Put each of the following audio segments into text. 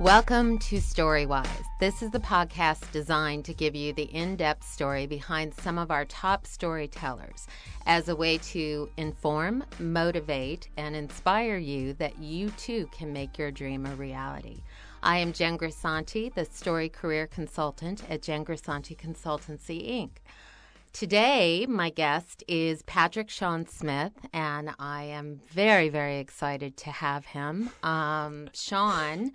Welcome to Storywise. This is the podcast designed to give you the in depth story behind some of our top storytellers as a way to inform, motivate, and inspire you that you too can make your dream a reality. I am Jen Grisanti, the story career consultant at Jen Grisanti Consultancy, Inc. Today, my guest is Patrick Sean Smith, and I am very, very excited to have him. Um, Sean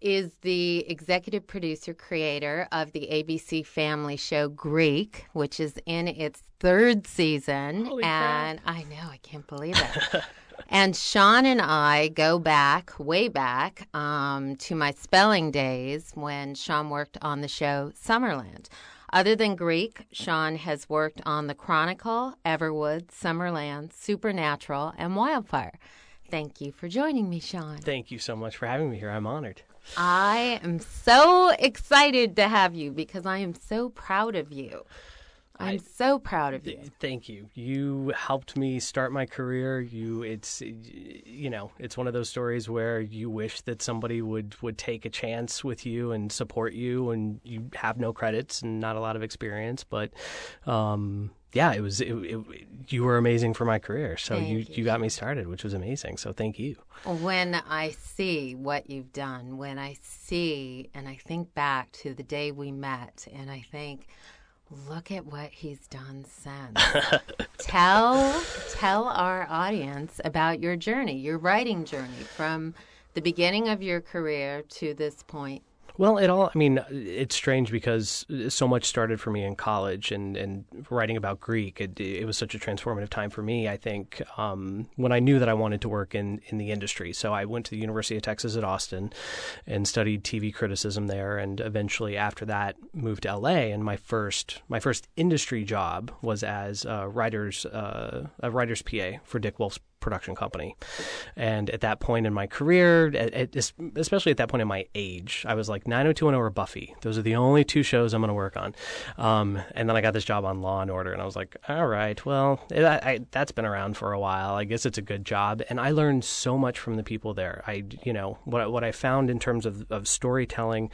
is the executive producer creator of the ABC family show Greek, which is in its third season. Holy and I know, I can't believe it. and Sean and I go back, way back, um, to my spelling days when Sean worked on the show Summerland. Other than Greek, Sean has worked on The Chronicle, Everwood, Summerland, Supernatural, and Wildfire. Thank you for joining me, Sean. Thank you so much for having me here. I'm honored. I am so excited to have you because I am so proud of you. I'm I- so proud of you. Thank you. You helped me start my career. You, it's, you know, it's one of those stories where you wish that somebody would would take a chance with you and support you, and you have no credits and not a lot of experience, but. Um, yeah, it was. It, it, you were amazing for my career, so you, you. you got me started, which was amazing. So thank you. When I see what you've done, when I see and I think back to the day we met, and I think, look at what he's done since. tell tell our audience about your journey, your writing journey from the beginning of your career to this point. Well, it all, I mean, it's strange because so much started for me in college and, and writing about Greek. It, it was such a transformative time for me, I think, um, when I knew that I wanted to work in, in the industry. So I went to the University of Texas at Austin and studied TV criticism there. And eventually, after that, moved to LA. And my first, my first industry job was as a writer's, uh, a writer's PA for Dick Wolf's production company. And at that point in my career, at, at, especially at that point in my age, I was like 90210 or Buffy. Those are the only two shows I'm going to work on. Um, and then I got this job on Law and Order, and I was like, all right, well, it, I, that's been around for a while. I guess it's a good job. And I learned so much from the people there. I, you know, what what I found in terms of, of storytelling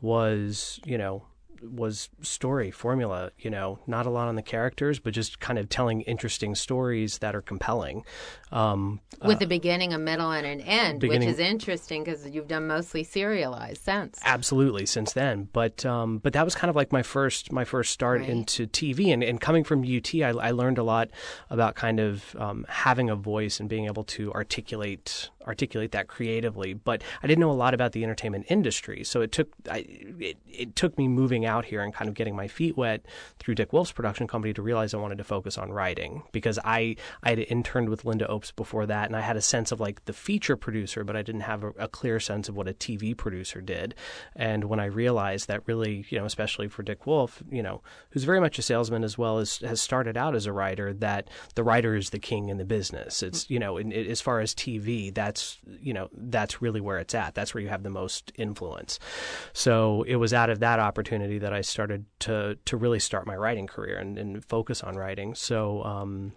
was, you know, was story formula you know not a lot on the characters but just kind of telling interesting stories that are compelling. Um, With a beginning, a middle, and an end, which is interesting because you've done mostly serialized since. absolutely since then. But um, but that was kind of like my first my first start Right. into TV and, and coming from UT I, I learned a lot about kind of um, having a voice and being able to articulate articulate that creatively. But I didn't know a lot about the entertainment industry. So it took I, it, it took me moving out here and kind of getting my feet wet through Dick Wolf's production company to realize I wanted to focus on writing. Because I I had interned with Lynda Obst before that and I had a sense of like the feature producer but I didn't have a, a clear sense of what a TV producer did. And when I realized that really you know especially for Dick Wolf you know who's very much a salesman as well as has started out as a writer that the writer is the king in the business. It's you know in, in, as far as TV that's you know that's really where it's at. That's where you have the most influence. So it was out of that opportunity that I started to to really start my writing career and, and focus on writing so um,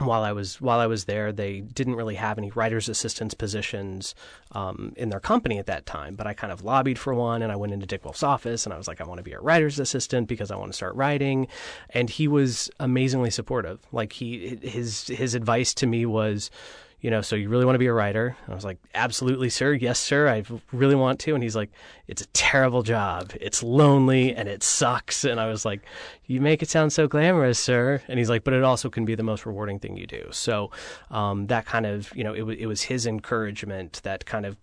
while I was while I was there, they didn't really have any writers' assistants positions um, in their company at that time. But I kind of lobbied for one, and I went into Dick Wolf's office, and I was like, I want to be a writer's assistant because I want to start writing. And he was amazingly supportive. Like he his his advice to me was. You know, so you really want to be a writer? I was like, absolutely, sir. Yes, sir. I really want to. And he's like, it's a terrible job. It's lonely and it sucks. And I was like, you make it sound so glamorous, sir. And he's like, but it also can be the most rewarding thing you do. So um, that kind of, you know, it, it was his encouragement that kind of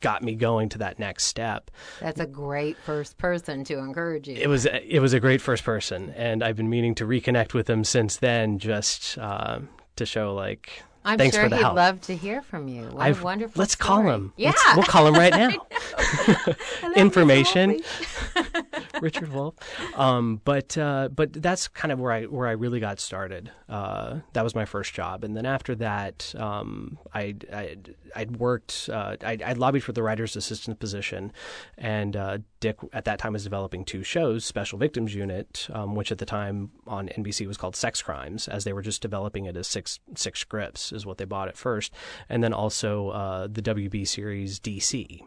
got me going to that next step. That's a great first person to encourage you. It was it was a great first person, and I've been meaning to reconnect with him since then, just uh, to show like. I'm Thanks sure for the he'd help. love to hear from you. What I've- a wonderful let's call him. Yeah. Let's- we'll call him right now. I love Mr. Information. Richard Wolf. Um, but uh, but that's kind of where I where I really got started. Uh, that was my first job, and then after that, um, I I'd, I'd worked. Uh, I I lobbied for the writer's assistant position, and uh, Dick at that time was developing two shows: Special Victims Unit, um, which at the time on NBC was called Sex Crimes, as they were just developing it as six six scripts is what they bought at first, and then also uh, the WB series DC.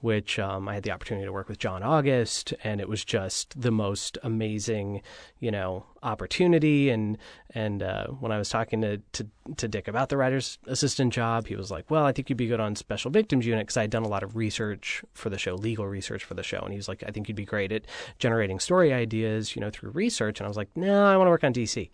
which um, I had the opportunity to work with John August, and it was just the most amazing, you know, opportunity. And and uh, when I was talking to, to, to Dick about the writer's assistant job, he was like, "Well, I think you'd be good on special victims unit because I had done a lot of research for the show, legal research for the show." And he was like, "I think you'd be great at generating story ideas, you know, through research." And I was like, "No, I want to work on DC."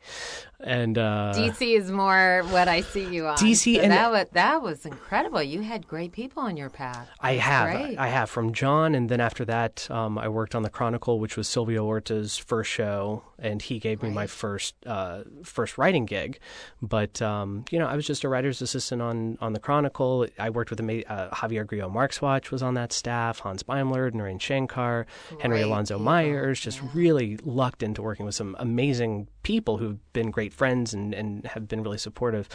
And uh, DC is more what I see you on. DC So and- that was that was incredible. You had great people on your path. I have. great. I have from John, and then after that, um, I worked on the Chronicle, which was Silvio Horta's first show, and he gave me my first uh, first writing gig. But um, you know, I was just a writer's assistant on on the Chronicle. I worked with ama- uh, Javier Marxuach was on that staff, Hans Beimler, Naren Shankar, Henry Great people, Myers. Just yeah. really lucked into working with some amazing people who've been great friends and, and have been really supportive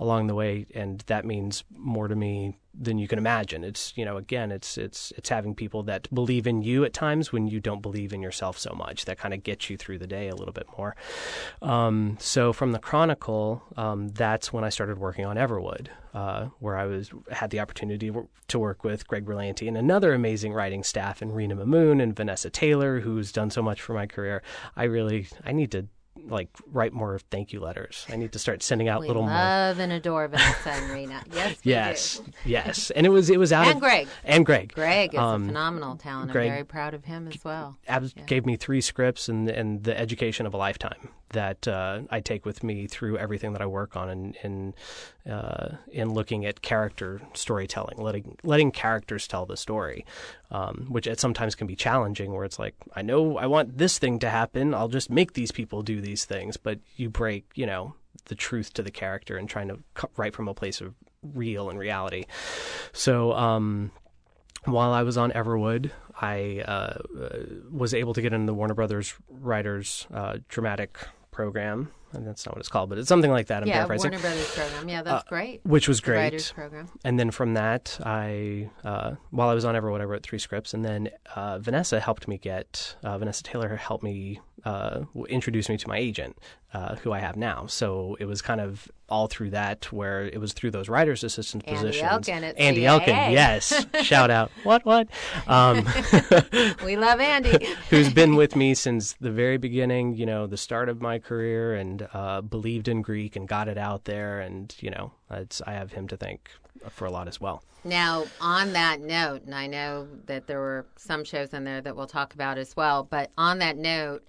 along the way. And that means more to me than you can imagine. It's you know again it's it's it's having people that believe in you at times when you don't believe in yourself so much. That kind of gets you through the day a little bit more. Um, so from the Chronicle, um, that's when I started working on Everwood, uh, where I was had the opportunity to work with Greg Berlanti and another amazing writing staff, and Rina Mimoun and Vanessa Taylor, who's done so much for my career. I really I need to like write more thank you letters. I need to start sending out We little more. love and adore Vanessa and Rina. Yes, Yes, yes, and it was it was out And of Greg. and Greg. Greg is Um, a phenomenal talent. Greg- I'm very proud of him as well. abs- gave me three scripts and and the education of a lifetime that uh, I take with me through everything that I work on in in, uh, in looking at character storytelling, letting letting characters tell the story, um, which it sometimes can be challenging. Where it's like, I know I want this thing to happen, I'll just make these people do these things, but you break, you know, the truth to the character and trying to co- write from a place of real and reality. So. Um, while I was on Everwood, I uh, uh, was able to get into the Warner Brothers Writers uh, Dramatic Program, and that's not what it's called, but it's something like that. I'm yeah, paraphrasing, Warner Brothers program. Yeah, that's great. which was The great. Writers program. And then from that, I uh, while I was on Everwood, I wrote three scripts, and then uh, Vanessa helped me get uh, Vanessa Taylor helped me uh, introduce me to my agent, uh, who I have now. So it was kind of all through that, where it was through those writers' assistant Andy positions. Elkin at Andy CAA. Elkin, yes, shout out. What what? Um, We love Andy. who's been with me since the very beginning, you know, the start of my career, and uh, believed in Greek and got it out there, and you know, it's, I have him to thank for a lot as well. Now, on that note, and I know that there were some shows in there that we'll talk about as well, but on that note,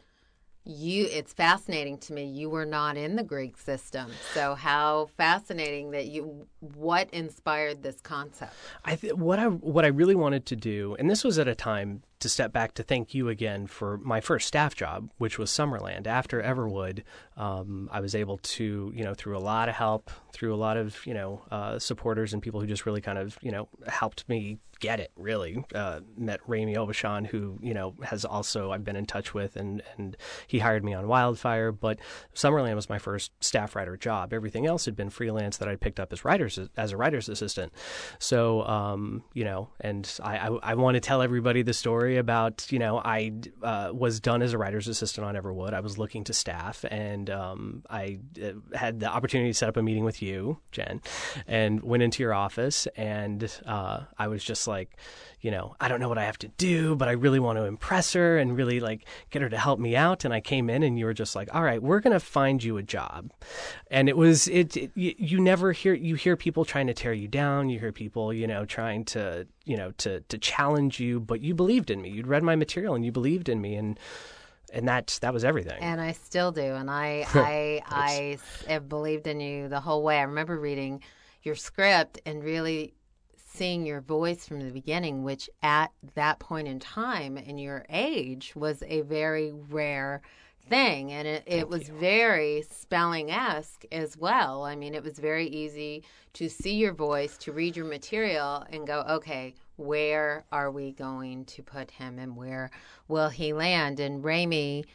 you it's fascinating to me you were not in the Greek system. So how fascinating that you what inspired this concept? I th- what I what I really wanted to do, and this was at a time to step back to thank you again for my first staff job, which was Summerland. After Everwood, um, I was able to, you know, through a lot of help, through a lot of you know uh, supporters and people who just really kind of you know helped me get it. Really uh, met Rami Obashan, who you know has also I've been in touch with, and and he hired me on Wildfire. But Summerland was my first staff writer job. Everything else had been freelance that I picked up as writers as a writer's assistant. So um, you know, and I, I I want to tell everybody the story about you know I uh, was done as a writer's assistant on Everwood. I was looking to staff, and um, I uh, had the opportunity to set up a meeting with you, Jen, and went into your office, and uh, I was just like, you know, I don't know what I have to do, but I really want to impress her and really like get her to help me out. And I came in, and you were just like, all right, we're gonna find you a job, and it was it, it you, you never hear you hear people trying to tear you down, you hear people you know trying to you know to to challenge you, but you believed in me. You'd read my material and you believed in me, and and that that was everything. And I still do. And I, I, I, have believed in you the whole way. I remember reading your script and really seeing your voice from the beginning, which at that point in time in your age was a very rare thing. And it, it was very spelling esque as well. I mean, it was very easy to see your voice, to read your material, and go, okay, where are we going to put him and where will he land? And Rami,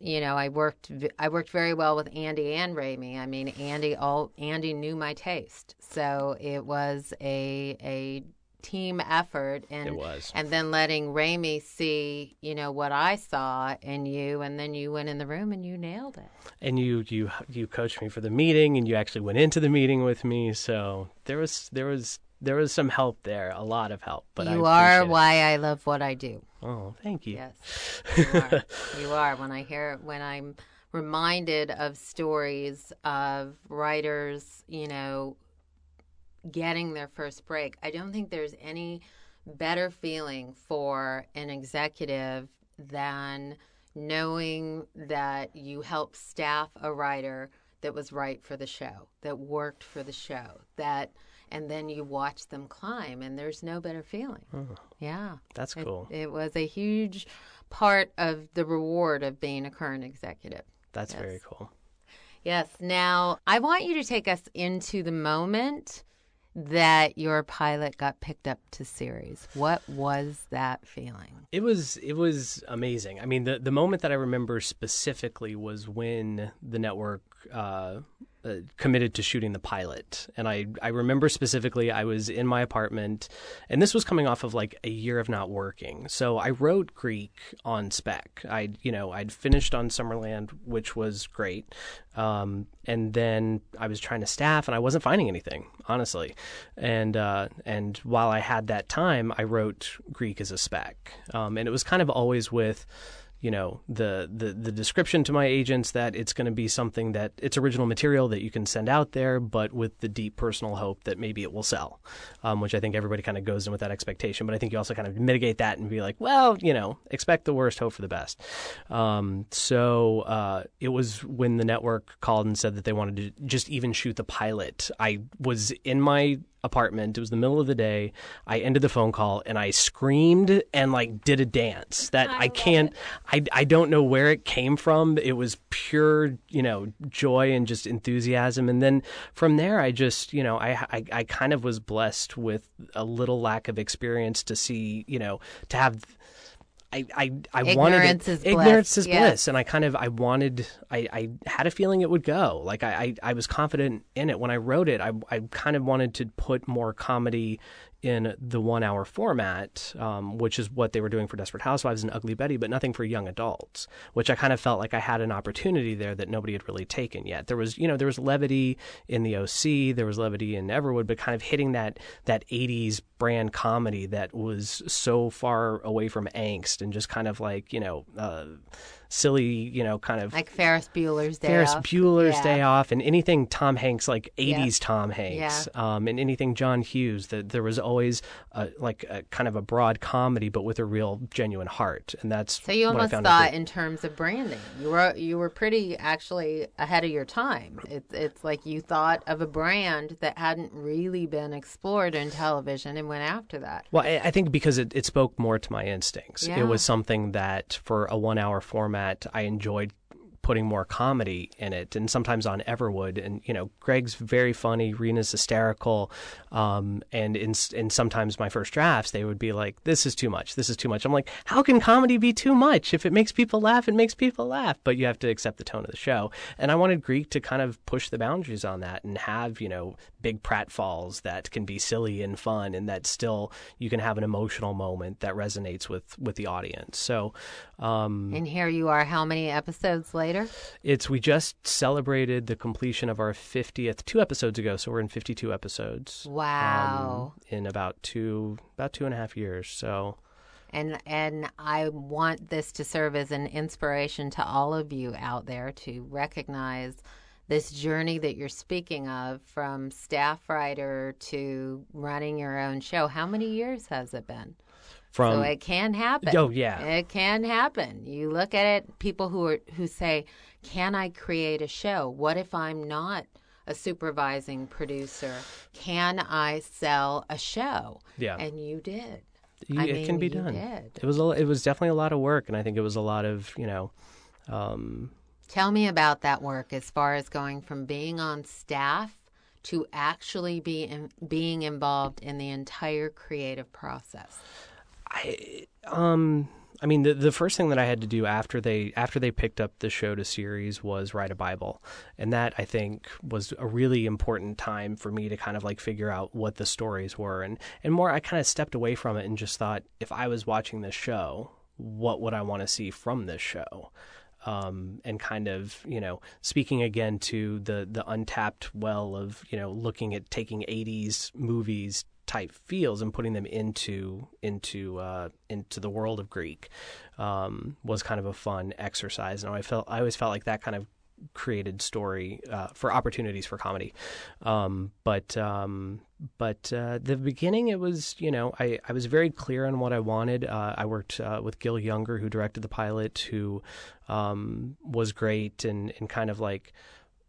you know, I worked I worked very well with Andy and Rami. I mean, Andy all Andy knew my taste, so it was a a team effort and It was. and then letting Rami see, you know, what I saw in you, and then you went in the room and you nailed it. and you you you coached me for the meeting and you actually went into the meeting with me so there was there was there was some help there, a lot of help. But you I are appreciate it. why I love what I do. Oh, thank you. Yes, you are. you are. When I hear, when I'm reminded of stories of writers, you know, getting their first break, I don't think there's any better feeling for an executive than knowing that you help staff a writer that was right for the show, that worked for the show, that and then you watch them climb and there's no better feeling. Yeah. That's It- cool. It, was a huge part of the reward of being a current executive. That's yes. very cool. Yes. Now, I want you to take us into the moment that your pilot got picked up to series. What was that feeling? It was it was amazing. I mean, the the moment that I remember specifically was when the network uh, uh, committed to shooting the pilot, and I I remember specifically I was in my apartment, and this was coming off of like a year of not working. So I wrote Greek on spec. I you know I'd finished on Summerland, which was great, um, and then I was trying to staff, and I wasn't finding anything honestly, and uh, and while I had that time, I wrote Greek as a spec, um, and it was kind of always with you know the the the description to my agents that it's going to be something that it's original material that you can send out there, but with the deep personal hope that maybe it will sell, um, which I think everybody kind of goes in with that expectation. But I think you also kind of mitigate that and be like, well, you know, expect the worst, hope for the best. Um, so uh, it was when the network called and said that they wanted to just even shoot the pilot. I was in my apartment. It was the middle of the day. I ended the phone call and I screamed and like did a dance that I, can't I I don't know where it came from. It was pure, you know, joy and just enthusiasm and then from there I just, you know, I I, I kind of was blessed with a little lack of experience to see, you know, to have I, I, I wanted Ignorance bliss. is Yes. bliss, and I kind of I wanted I, I had a feeling it would go. Like I, I, I was confident in it when I wrote it. I I kind of wanted to put more comedy in the one hour format, um, which is what they were doing for Desperate Housewives and Ugly Betty, but nothing for young adults. Which I kind of felt like I had an opportunity there that nobody had really taken yet. There was you know there was levity in the OC, there was levity in Everwood, but kind of hitting that that '80s brand comedy that was so far away from angst and just kind of like you know uh, silly you know kind of Like Ferris Bueller's Day Ferris Off. Bueller's Yeah. Day Off and anything Tom Hanks like 80s Tom Hanks Yeah. um, and anything John Hughes that there was always a, like a, kind of a broad comedy but with a real genuine heart and that's So you what I almost thought in terms of branding. You were you were pretty actually ahead of your time. It's it's like you thought of a brand that hadn't really been explored in television and went after that. Well, I, I think because it, it spoke more to my instincts. Yeah. It was something that, for a one hour format, I enjoyed putting more comedy in it and sometimes on Everwood. And you know Greg's very funny Rina's hysterical um, and in sometimes my first drafts they would be like this is too much. This is too much. I'm like how can comedy be too much? If it makes people laugh it makes people laugh. But you have to accept the tone of the show. And I wanted Greek to kind of push the boundaries on that and have you know big pratfalls that can be silly and fun and that still you can have an emotional moment that resonates with with the audience. So um, And here you are. How many episodes later? It's we just celebrated the completion of our 50th two episodes ago, so we're in 52 episodes. Wow. um, in about two about two and a half years. So And and I want this to serve as an inspiration to all of you out there to recognize this journey that you're speaking of from staff writer to running your own show. How many years has it been? From so it can happen. Oh, yeah. It can happen. You look at it, people who are who say, "Can I create a show? What if I'm not a supervising producer? Can I sell a show?" Yeah. And you did. you- I it can be done. did. It was a, it was definitely a lot of work, and I think it was a lot of you know. Um, Tell me about that work as far as going from being on staff to actually be in, being involved in the entire creative process. I um I mean the the first thing that I had to do after they after they picked up the show to series was write a Bible. And that I think was a really important time for me to kind of like figure out what the stories were and and more I kind of stepped away from it and just thought if I was watching this show, what would I want to see from this show? um, and kind of you know speaking again to the the untapped well of you know looking at taking 80s movies type feels and putting them into into uh, into the world of Greek um, was kind of a fun exercise. And I felt I always felt like that kind of created story uh, for opportunities for comedy. Um, but um, but uh, the beginning, it was you know I, I was very clear on what I wanted. Uh, I worked uh, with Gil Junger, who directed the pilot, who um, was great and and kind of like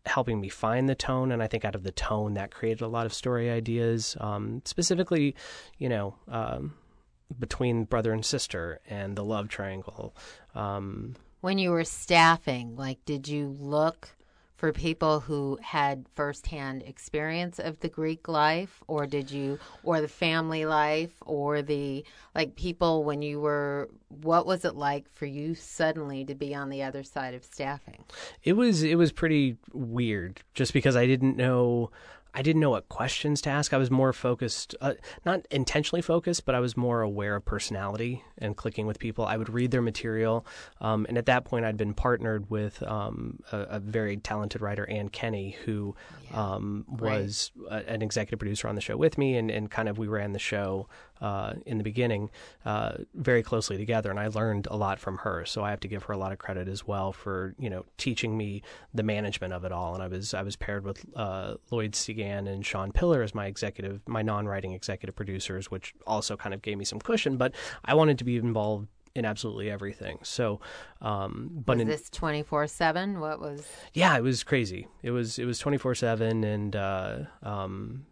helping me find the tone. And I think out of the tone, that created a lot of story ideas. Um, specifically, you know. Um, between brother and sister and the love triangle um, when you were staffing, like, did you look for people who had firsthand experience of the Greek life, or did you, or the family life, or the like people when you were? What was it like for you suddenly to be on the other side of staffing? It was it was pretty weird, just because I didn't know I didn't know what questions to ask. I was more focused, uh, not intentionally focused, but I was more aware of personality and clicking with people. I would read their material, um, and at that point, I'd been partnered with um, a, a, very talented writer, Anne Kenny, who yeah. um, was a, an executive producer on the show with me, and, and kind of we ran the show uh, in the beginning uh, very closely together, and I learned a lot from her. So I have to give her a lot of credit as well for you know teaching me the management of it all. And I was I was paired with uh, Lloyd Segan and Shawn Piller as my executive, my non-writing executive producers, which also kind of gave me some cushion. But I wanted to be involved in absolutely everything. So, um, but was in, this twenty four seven? What was? Yeah, it was crazy. It was it was twenty four seven, and uh, um,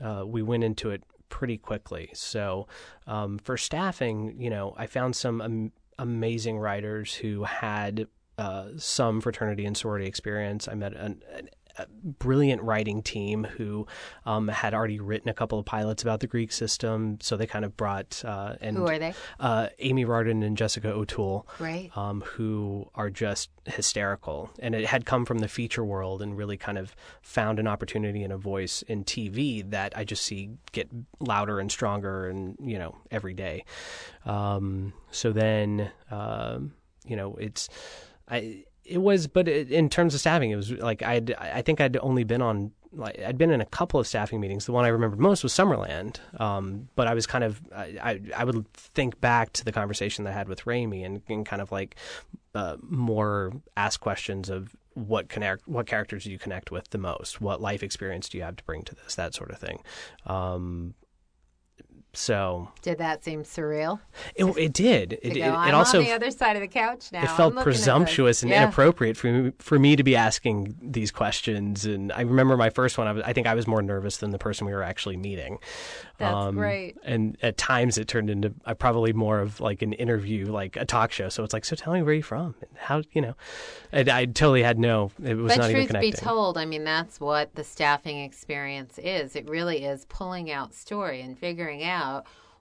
uh, we went into it pretty quickly. So um, for staffing, you know, I found some am- amazing writers who had uh, some fraternity and sorority experience. I met an, an brilliant writing team who um, had already written a couple of pilots about the Greek system. So they kind of brought uh, and who are they? Uh, Amy Rardin and Jessica O'Toole, right? Um, who are just hysterical, and it had come from the feature world and really kind of found an opportunity and a voice in TV that I just see get louder and stronger, and you know every day. Um, so then, uh, you know, it's I it was, but it, in terms of staffing, it was like I I think I'd only been on like I'd been in a couple of staffing meetings. The one I remembered most was Summerland, um, but I was kind of I, I would think back to the conversation that I had with Ramy and, and kind of like uh, more ask questions of what connect what characters do you connect with the most, what life experience do you have to bring to this, that sort of thing. Um, so did that seem surreal? It, it did. It, go, it, it also on the other side of the couch now. It felt presumptuous and yeah. inappropriate for me, for me to be asking these questions. And I remember my first one. I, was, I think I was more nervous than the person we were actually meeting. That's um, great. And at times it turned into uh, probably more of like an interview, like a talk show. So it's like, so tell me where you're from, and how you know. I, I totally had no. It was but not truth even connecting. be told, I mean that's what the staffing experience is. It really is pulling out story and figuring out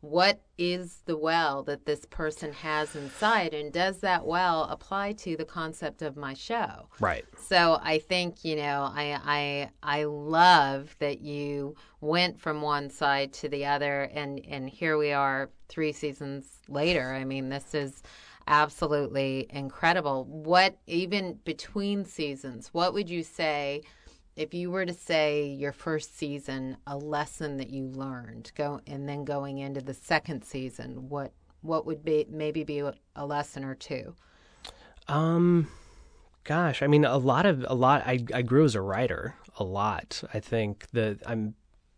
what is the well that this person has inside and does that well apply to the concept of my show? Right. So i think you know i i i love that you went from one side to the other and and here we are 3 seasons later. I mean this is absolutely incredible. What even between seasons what would you say if you were to say your first season a lesson that you learned go and then going into the second season what what would be maybe be a lesson or two? Um gosh i mean a lot of a lot i i grew as a writer a lot. I think that i'm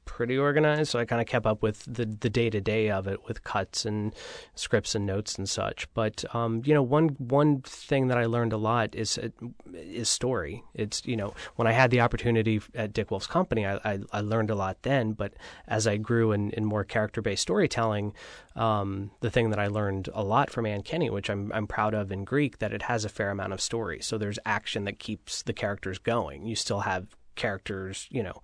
pretty organized, so I kind of kept up with the the day to day of it with cuts and scripts and notes and such. But um, you know, one one thing that I learned a lot is is story. It's you know, when I had the opportunity at Dick Wolf's company, I I, I learned a lot then. But as I grew in, in more character based storytelling, um, the thing that I learned a lot from Anne Kenny, which I'm I'm proud of in Greek, that it has a fair amount of story. So there's action that keeps the characters going. You still have characters, you know,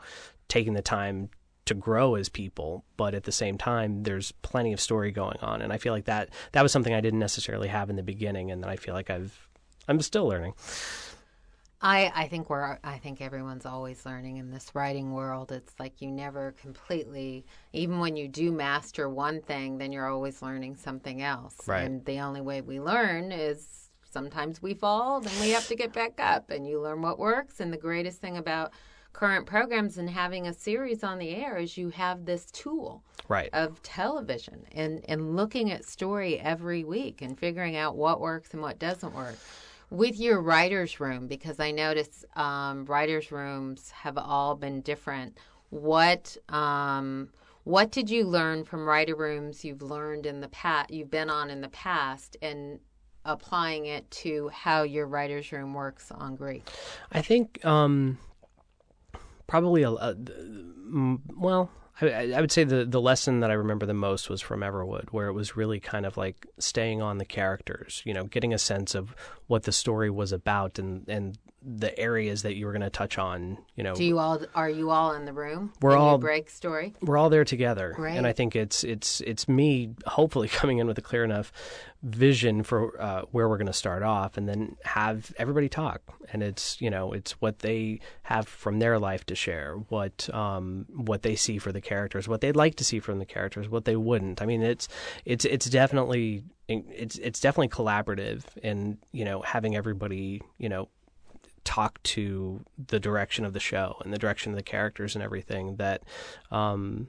taking the time to grow as people, but at the same time, there's plenty of story going on, and I feel like that that was something I didn't necessarily have in the beginning, and that I feel like I've I'm still learning. I I think we're I think everyone's always learning in this writing world. It's like you never completely, even when you do master one thing, then you're always learning something else. Right. And the only way we learn is sometimes we fall, then we have to get back up, and you learn what works. And the greatest thing about current programs and having a series on the air is you have this tool right of television and and looking at story every week and figuring out what works and what doesn't work with your writers room because i notice um, writers rooms have all been different what um, what did you learn from writer rooms you've learned in the past you've been on in the past and applying it to how your writers room works on Greek? I think um, probably a, a well. I, I, would say the, the lesson that I remember the most was from Everwood, where it was really kind of like staying on the characters, you know, getting a sense of what the story was about and, and the areas that you were going to touch on. You know, do you all are you all in the room? We're all break story. We're all there together, right. and I think it's it's it's me hopefully coming in with a clear enough vision for uh, where we're going to start off, and then have everybody talk. And it's you know it's what they have from their life to share, what um, what they see for the characters, what they'd like to see from the characters, what they wouldn't. I mean, it's it's it's definitely it's it's definitely collaborative, and you know having everybody you know talk to the direction of the show and the direction of the characters and everything that um,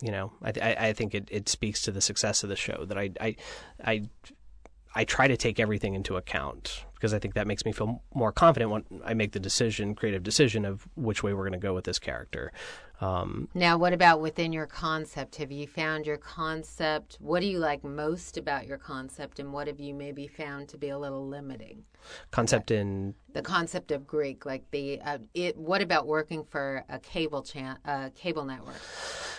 you know I, I, I think it, it speaks to the success of the show that I, I I I try to take everything into account because I think that makes me feel more confident when I make the decision, creative decision of which way we're going to go with this character. Um, now, what about within your concept? Have you found your concept? What do you like most about your concept, and what have you maybe found to be a little limiting? Concept in the concept of Greek, like the uh, it. What about working for a cable chan- uh, cable network?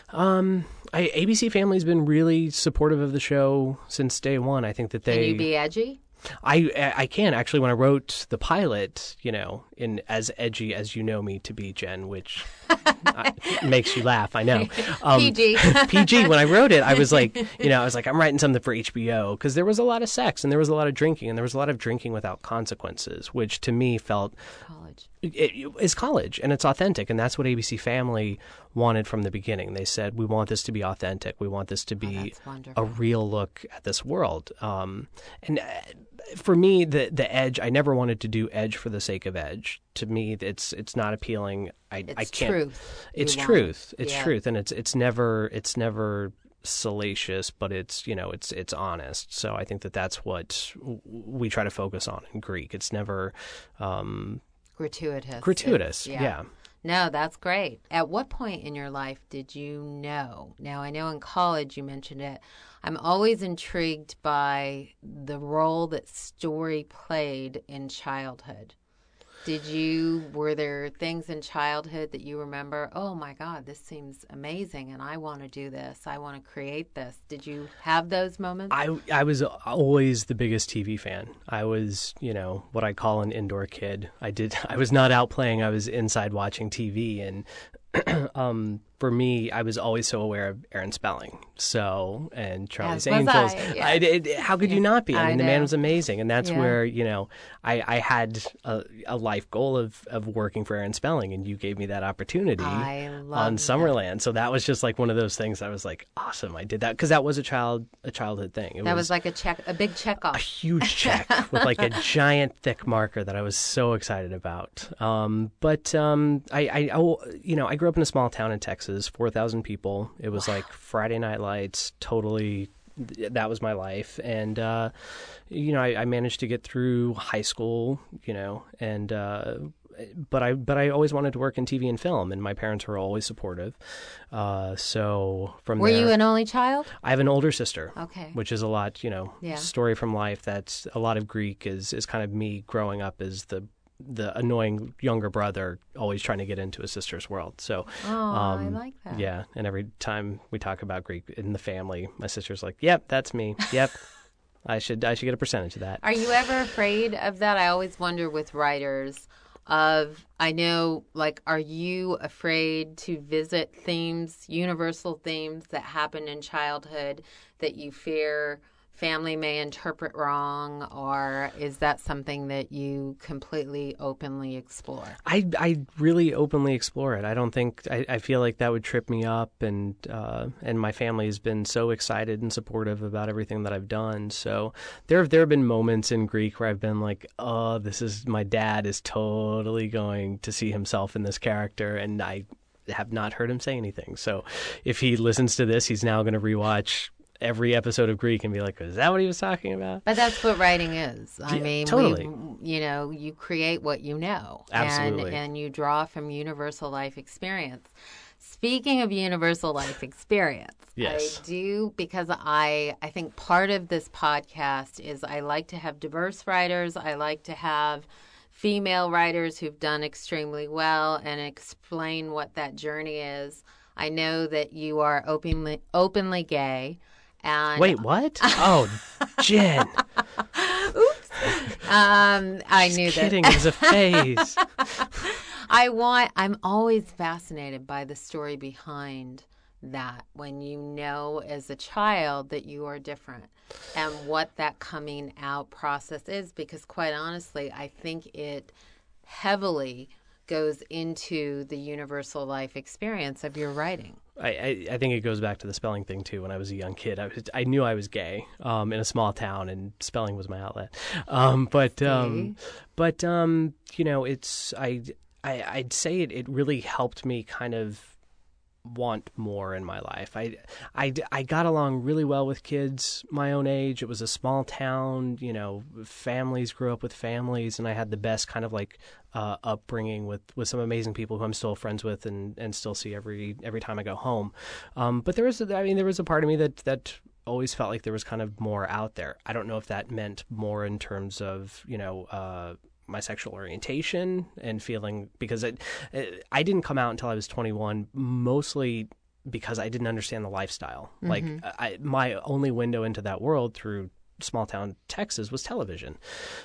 Um, I, ABC Family's been really supportive of the show since day one. I think that they. Can you be edgy? I I can actually when I wrote the pilot, you know, in as edgy as you know me to be, Jen, which makes you laugh. I know. Um, PG. PG. When I wrote it, I was like, you know, I was like, I'm writing something for HBO because there was a lot of sex and there was a lot of drinking and there was a lot of drinking without consequences, which to me felt college. It, it is college and it's authentic, and that's what ABC Family wanted from the beginning. They said, we want this to be authentic. We want this to oh, be oh, a real look at this world. Um, and uh, for me, the the edge. I never wanted to do edge for the sake of edge. To me, it's it's not appealing. I it's I can't. Truth. It's truth. Want. It's yeah. truth, and it's it's never it's never salacious, but it's you know it's it's honest. So I think that that's what we try to focus on in Greek. It's never um, gratuitous. Gratuitous, yeah. yeah. No, that's great. At what point in your life did you know? Now, I know in college you mentioned it. I'm always intrigued by the role that story played in childhood. Did you were there things in childhood that you remember? Oh my God, this seems amazing, and I want to do this. I want to create this. Did you have those moments? I I was always the biggest TV fan. I was you know what I call an indoor kid. I did I was not out playing. I was inside watching TV, and um, for me, I was always so aware of Aaron Spelling, so and Charlie's As Angels. I, yeah. I, how could you not be? I, I mean, know. the man was amazing, and that's yeah. where you know I, I had a, a, life goal of, of working for Aaron Spelling, and you gave me that opportunity on Summerland. That. So that was just like one of those things. I was like, awesome, I did that because that was a child a childhood thing. It that was, was, like a check, a big check off, a huge check with like a giant thick marker that I was so excited about. Um, but um, I, I, I, you know, I grew up in a small town in Texas, four thousand people. It was wow. like Friday Night Lights, totally. That was my life, and uh, you know, I, I, managed to get through high school. You know, and uh, but I but I always wanted to work in TV and film, and my parents were always supportive. Uh, so from were there, you an only child? I have an older sister. Okay, which is a lot. You know, yeah. story from life. That's a lot of Greek is is kind of me growing up as the the annoying younger brother always trying to get into his sister's world. So, oh, um, I like that. Yeah, and every time we talk about Greek in the family, my sister's like, "Yep, that's me. Yep." I should I should get a percentage of that. Are you ever afraid of that? I always wonder with writers of I know like are you afraid to visit themes, universal themes that happen in childhood that you fear family may interpret wrong, or is that something that you completely openly explore? I, I really openly explore it. I don't think I, I feel like that would trip me up, and uh, and my family has been so excited and supportive about everything that I've done. So there there have been moments in Greek where I've been like, oh, this is my dad is totally going to see himself in this character, and I have not heard him say anything. So if he listens to this, he's now going to rewatch every episode of Greek and be like, "Is that what he was talking about?" But that's what writing is. I Yeah, mean, totally. we, you know, you create what you know, Absolutely. and and you draw from universal life experience. Speaking of universal life experience, Yes. I do because I I think part of this podcast is I like to have diverse writers. I like to have female writers who've done extremely well and explain what that journey is. I know that you are openly openly gay. And Wait, what? Oh, Jen, um, I knew that. kidding. Was a phase. I want. I'm always fascinated by the story behind that. When you know as a child that you are different, and what that coming out process is, because quite honestly, I think it heavily goes into the universal life experience of your writing. I, I, I think it goes back to the spelling thing too. When I was a young kid, I was I knew I was gay um, in a small town, and spelling was my outlet. Um, but um, but um, you know, it's I, I I'd say it, it really helped me kind of want more in my life. I, I, I got along really well with kids my own age. It was a small town, you know, families grew up with families, and I had the best kind of like uh, upbringing with, with some amazing people who I'm still friends with and, and still see every every time I go home. Um, but there was, I mean, there was a part of me that that always felt like there was kind of more out there. I don't know if that meant more in terms of you know. Uh, my sexual orientation and feeling because it, it, I didn't come out until I was 21, mostly because I didn't understand the lifestyle. Like I, my only window into that world through small town Texas was television.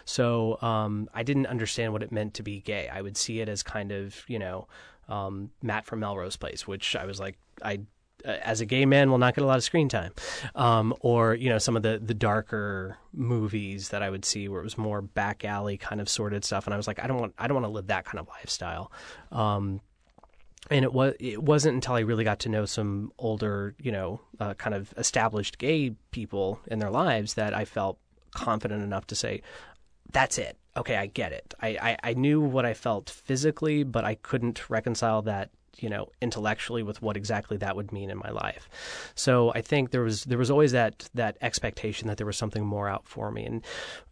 So um, I didn't understand what it meant to be gay. I would see it as kind of, you know, um, Matt from Melrose Place, which I was like, I as a gay man will not get a lot of screen time, um, or you know some of the the darker movies that I would see where it was more back alley kind of sordid stuff, and I was like, I don't want I don't want to live that kind of lifestyle. Um, and it was it wasn't until I really got to know some older, you know, uh, kind of established gay people in their lives that I felt confident enough to say, "That's it. Okay, I get it. I, I, I knew what I felt physically, but I couldn't reconcile that." You know intellectually with what exactly that would mean in my life. So i think there was there was always that that expectation that there was something more out for me. And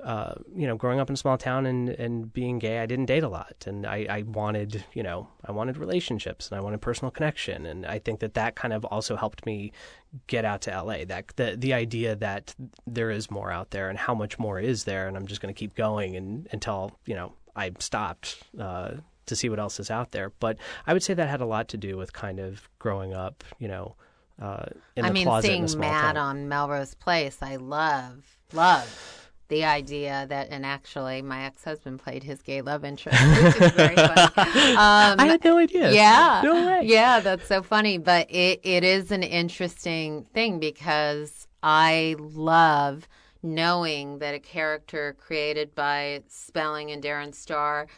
uh, you know growing up in a small town and and being gay i didn't date a lot. And i i wanted you know i wanted relationships and i wanted personal connection. And i think that that kind of also helped me get out to LA that the the idea that there is more out there and how much more is there and I'm just going to keep going and until you know I stopped uh, to see what else is out there. But I would say that had a lot to do with kind of growing up, you know, uh, in the I mean, closet in seeing a small Matt town. on Melrose Place, I love, love the idea that, and actually, my ex husband played his gay love interest, which is very funny. Um, I had no idea. yeah. No way. Yeah, that's so funny. But it, it is an interesting thing because I love knowing that a character created by Spelling and Darren Star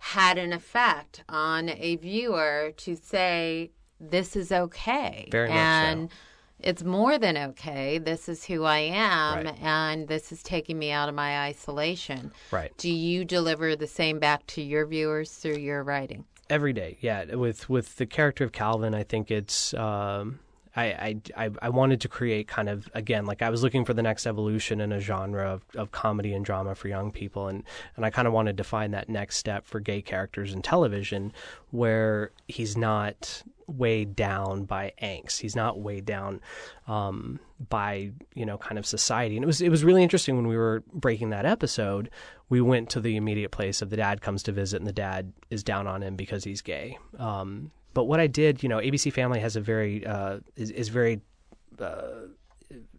had an effect on a viewer to say, this is okay. Very much so. and it's more than okay. This is who I am, Right. and this is taking me out of my isolation. Right. Do you deliver the same back to your viewers through your writing? every day yeah with with the character of calvin i think it's um I, I, I- wanted to create kind of again like I was looking for the next evolution in a genre of, of comedy and drama for young people and, and I kind of wanted to find that next step for gay characters in television where he's not weighed down by angst. He's not weighed down um, by you know kind of society. And it was it was really interesting when we were breaking that episode we went to the immediate place of the dad comes to visit and the dad is down on him because he's gay. Um, but what I did you know ABC Family has a very uh, is, is very uh,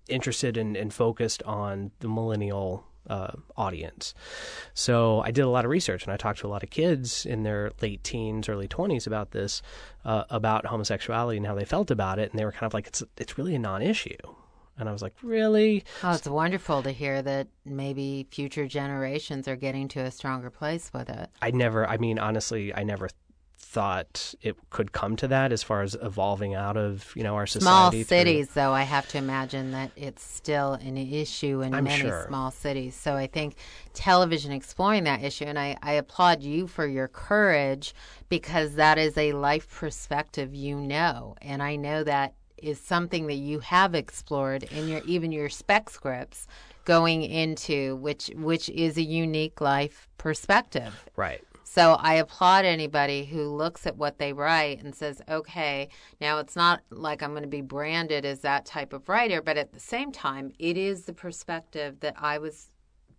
interested and, and focused on the millennial uh, audience. So I did a lot of research and I talked to a lot of kids in their late teens, early 20s about this, uh, about homosexuality and how they felt about it. And they were kind of like, it's, it's really a non issue. And I was like, really? Oh, it's wonderful to hear that maybe future generations are getting to a stronger place with it. I never, I mean, honestly, I never thought it could come to that as far as evolving out of you know our small society. cities, through... though, I have to imagine that it's still an issue in I'm many sure. small cities. So I think television exploring that issue, and I, I applaud you for your courage because that is a life perspective you know, and I know that is something that you have explored in your even your spec scripts going into which which is a unique life perspective. Right. So I applaud anybody who looks at what they write and says, okay, now it's not like I'm going to be branded as that type of writer, but at the same time, it is the perspective that I was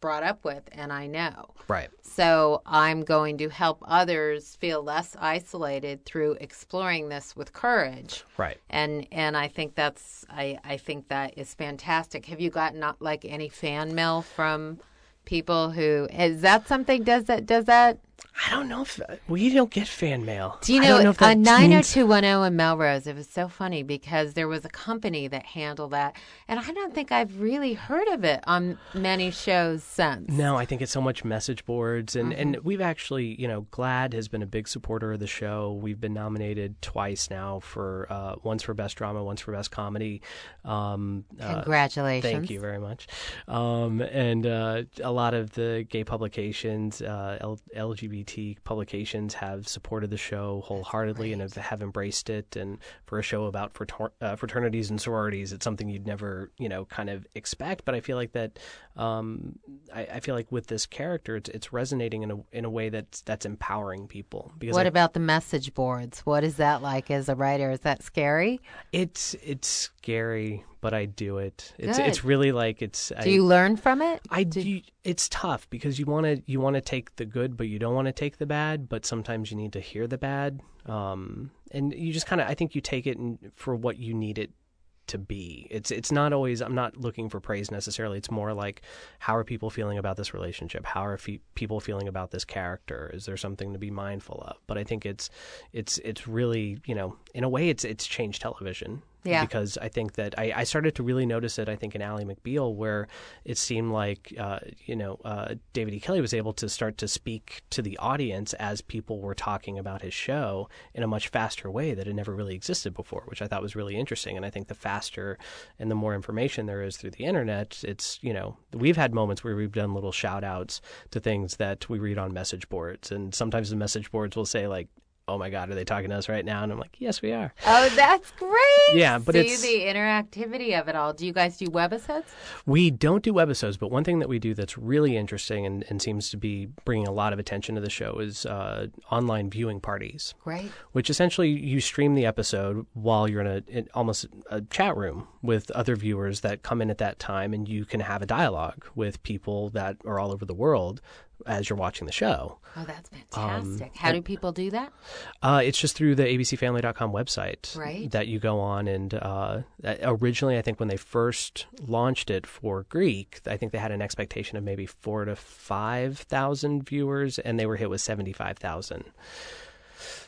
brought up with and I know. Right. So I'm going to help others feel less isolated through exploring this with courage. Right. And and I think that's I, I think that is fantastic. Have you gotten not like any fan mail from people who is that something does that does that I don't know if we don't get fan mail. Do you I know, don't know if means- 90210 in Melrose, it was so funny because there was a company that handled that. And I don't think I've really heard of it on many shows since. No, I think it's so much message boards, and, Mm-hmm. and we've actually, you know, GLAAD has been a big supporter of the show. We've been nominated twice now for uh, once for best drama, once for best comedy. Um, uh, Congratulations. Thank you very much. Um, and uh, a lot of the gay publications, uh, L- LGBT publications, have supported the show wholeheartedly and have, have embraced it. And for a show about frater- uh, fraternities and sororities, it's something you'd never, you know, kind of expect. But I feel like that. Um, I, I feel like with this character, it's it's resonating in a in a way that's that's empowering people. Because What I- about the message boards? What is that like as a writer? Is that scary? it's it's scary, but I do it. It's Good. it's really like it's. Do you learn from it? I do. It's tough because you want to you want to take the good, but you don't want to take the bad. But sometimes you need to hear the bad, um, and you just kind of I think you take it and, for what you need it to be. It's it's not always. I'm not looking for praise necessarily. It's more like how are people feeling about this relationship? How are fe- people feeling about this character? Is there something to be mindful of? But I think it's it's it's really you know in a way it's it's changed television. Yeah. Because I think that I, I started to really notice it. I think in Ally McBeal, where it seemed like uh, you know uh, David E. Kelley was able to start to speak to the audience as people were talking about his show in a much faster way that had never really existed before, which I thought was really interesting. And I think the faster and the more information there is through the internet, it's you know we've had moments where we've done little shout outs to things that we read on message boards, and sometimes the message boards will say like. Oh my God! Are they talking to us right now? And I'm like, yes, we are. Oh, that's great. Yeah, but See it's- the interactivity of it all. Do you guys do webisodes? We don't do webisodes, but one thing that we do that's really interesting and, and seems to be bringing a lot of attention to the show is uh, online viewing parties, Right. which essentially you stream the episode while you're in a in almost a chat room with other viewers that come in at that time, and you can have a dialogue with people that are all over the world as you're watching the show. Oh, that's Um, fantastic. How do people do that? Uh, it's just through the abcfamily.com website Right. that you go on. And uh, originally, I think when they first launched it for Greek, I think they had an expectation of maybe four to 5,000 viewers, and they were hit with 75,000.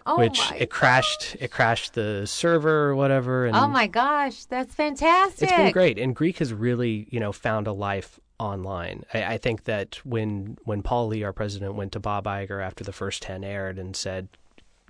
Oh which my it crashed. It crashed the server or whatever. And Oh my gosh, that's fantastic. it's been great, and Greek has really, you know, found a life online. I, I think that when when Paul Lee, our president, went to Bob Iger after the first ten aired and said,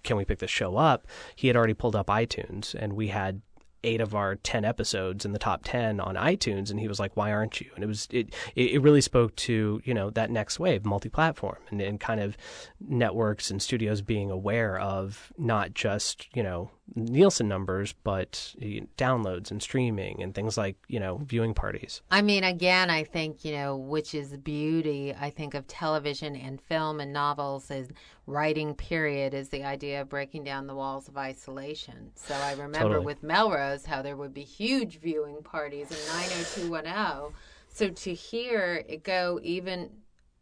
"Can we pick this show up?" He had already pulled up iTunes, and we had eight of our 10 episodes in the top 10 on iTunes and he was like why aren't you and it was it it really spoke to you know that next wave multi-platform and, and kind of networks and studios being aware of not just you know Nielsen numbers but eh, downloads and streaming and things like you know viewing parties I mean, again, I think, you know, which is the beauty, I think, of television and film and novels and writing, period, is the idea of breaking down the walls of isolation. So I remember Totally. with Melrose how there would be huge viewing parties in 90210. So to hear it go even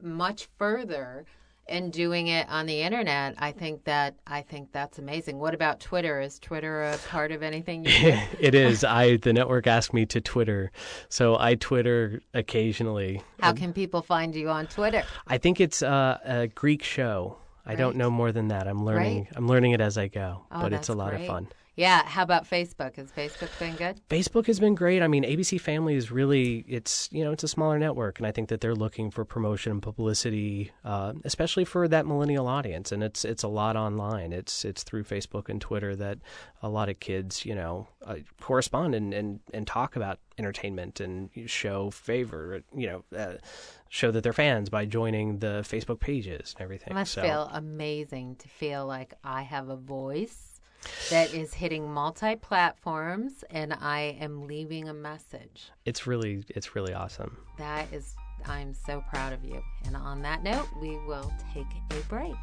much further and doing it on the internet, I think that I think that's amazing. What about Twitter? Is Twitter a part of anything you it is i the network asked me to twitter so i twitter occasionally How can people find you on Twitter? i think it's uh, a greek show i don't know more than that i'm learning Right. i'm learning it as i go Oh, but it's a lot great. of fun Yeah. How about Facebook? Has Facebook been good? Facebook has been great. I mean, ABC Family is really it's you know it's a smaller network, and I think that they're looking for promotion and publicity, uh, especially for that millennial audience. And it's it's a lot online. It's it's through Facebook and Twitter that a lot of kids you know uh, correspond and, and and talk about entertainment and show favor you know. Uh, show that they're fans by joining the Facebook pages and everything. It must so. feel amazing to feel like I have a voice that is hitting multi-platforms and I am leaving a message. It's really it's really awesome. That is I'm so proud of you. And on that note, we will take a break.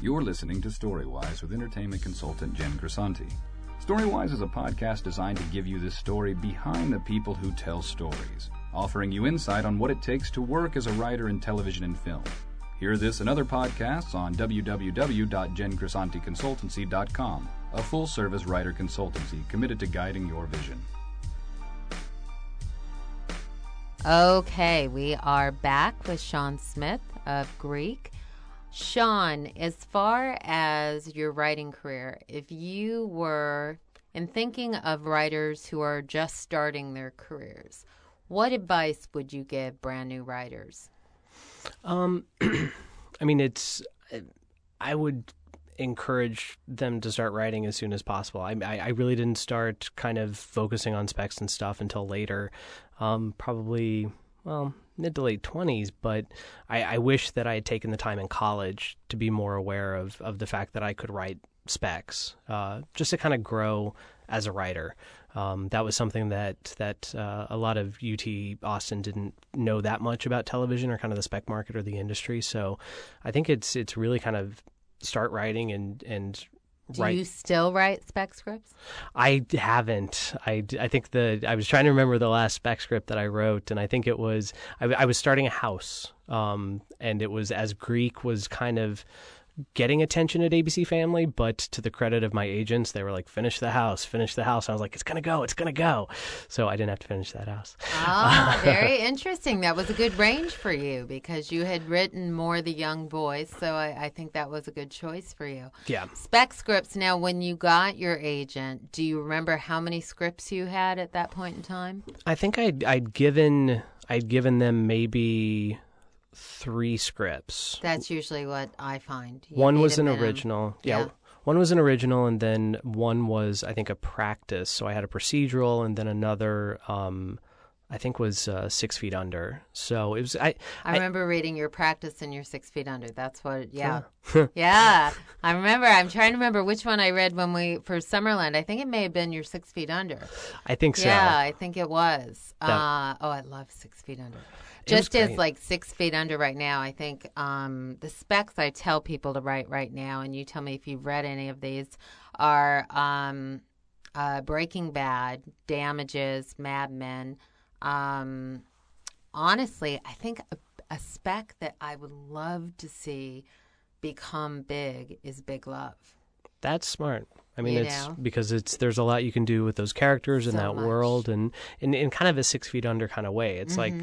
You're listening to Storywise with entertainment consultant Jen Grisanti. Storywise is a podcast designed to give you the story behind the people who tell stories offering you insight on what it takes to work as a writer in television and film. Hear this and other podcasts on www.jengrisanticonsultancy.com, a full service writer consultancy committed to guiding your vision. Okay, we are back with Sean Smith of Greek. Sean, as far as your writing career, if you were in thinking of writers who are just starting their careers, what advice would you give brand new writers? Um, I mean, it's I would encourage them to start writing as soon as possible. I, I, really didn't start kind of focusing on specs and stuff until later, um, probably well mid to late twenties. But I, I wish that I had taken the time in college to be more aware of of the fact that I could write specs, uh, just to kind of grow as a writer. Um, that was something that that uh, a lot of UT Austin didn't know that much about television or kind of the spec market or the industry. So I think it's it's really kind of start writing and and do write. you still write spec scripts? I haven't. I, I think the I was trying to remember the last spec script that I wrote, and I think it was I, I was starting a house, um, and it was as Greek was kind of getting attention at ABC Family, but to the credit of my agents, they were like, "Finish the house, finish the house." I was like, "It's gonna go, it's gonna go," so I didn't have to finish that house. Ah, very interesting. That was a good range for you because you had written more the young boys, so I, I think that was a good choice for you. Yeah. Spec scripts. Now, when you got your agent, do you remember how many scripts you had at that point in time? I think I'd I'd given I'd given them maybe three scripts. That's usually what I find. You one was an minimum. original. Yeah. Yeah. One was an original, and then one was, I think, a practice. So I had a procedural, and then another, um, I think, was uh, Six Feet Under. So it was. I. I remember reading your practice and your six feet under. That's what, yeah. Yeah. I remember. I'm trying to remember which one I read when we, for Summerland. I think it may have been your six feet under. I think so. Yeah, I think it was. That- uh, oh, I love Six Feet Under. Just as like Six Feet Under right now, I think um, the specs I tell people to write right now, and you tell me if you've read any of these, are um, uh, Breaking Bad, Damages, Mad Men. Um, honestly, I think a, a spec that I would love to see become big is Big Love. That's smart. I mean, You it's know? because it's there's a lot you can do with those characters in So that much. world, and in, in kind of a Six Feet Under kind of way. It's like.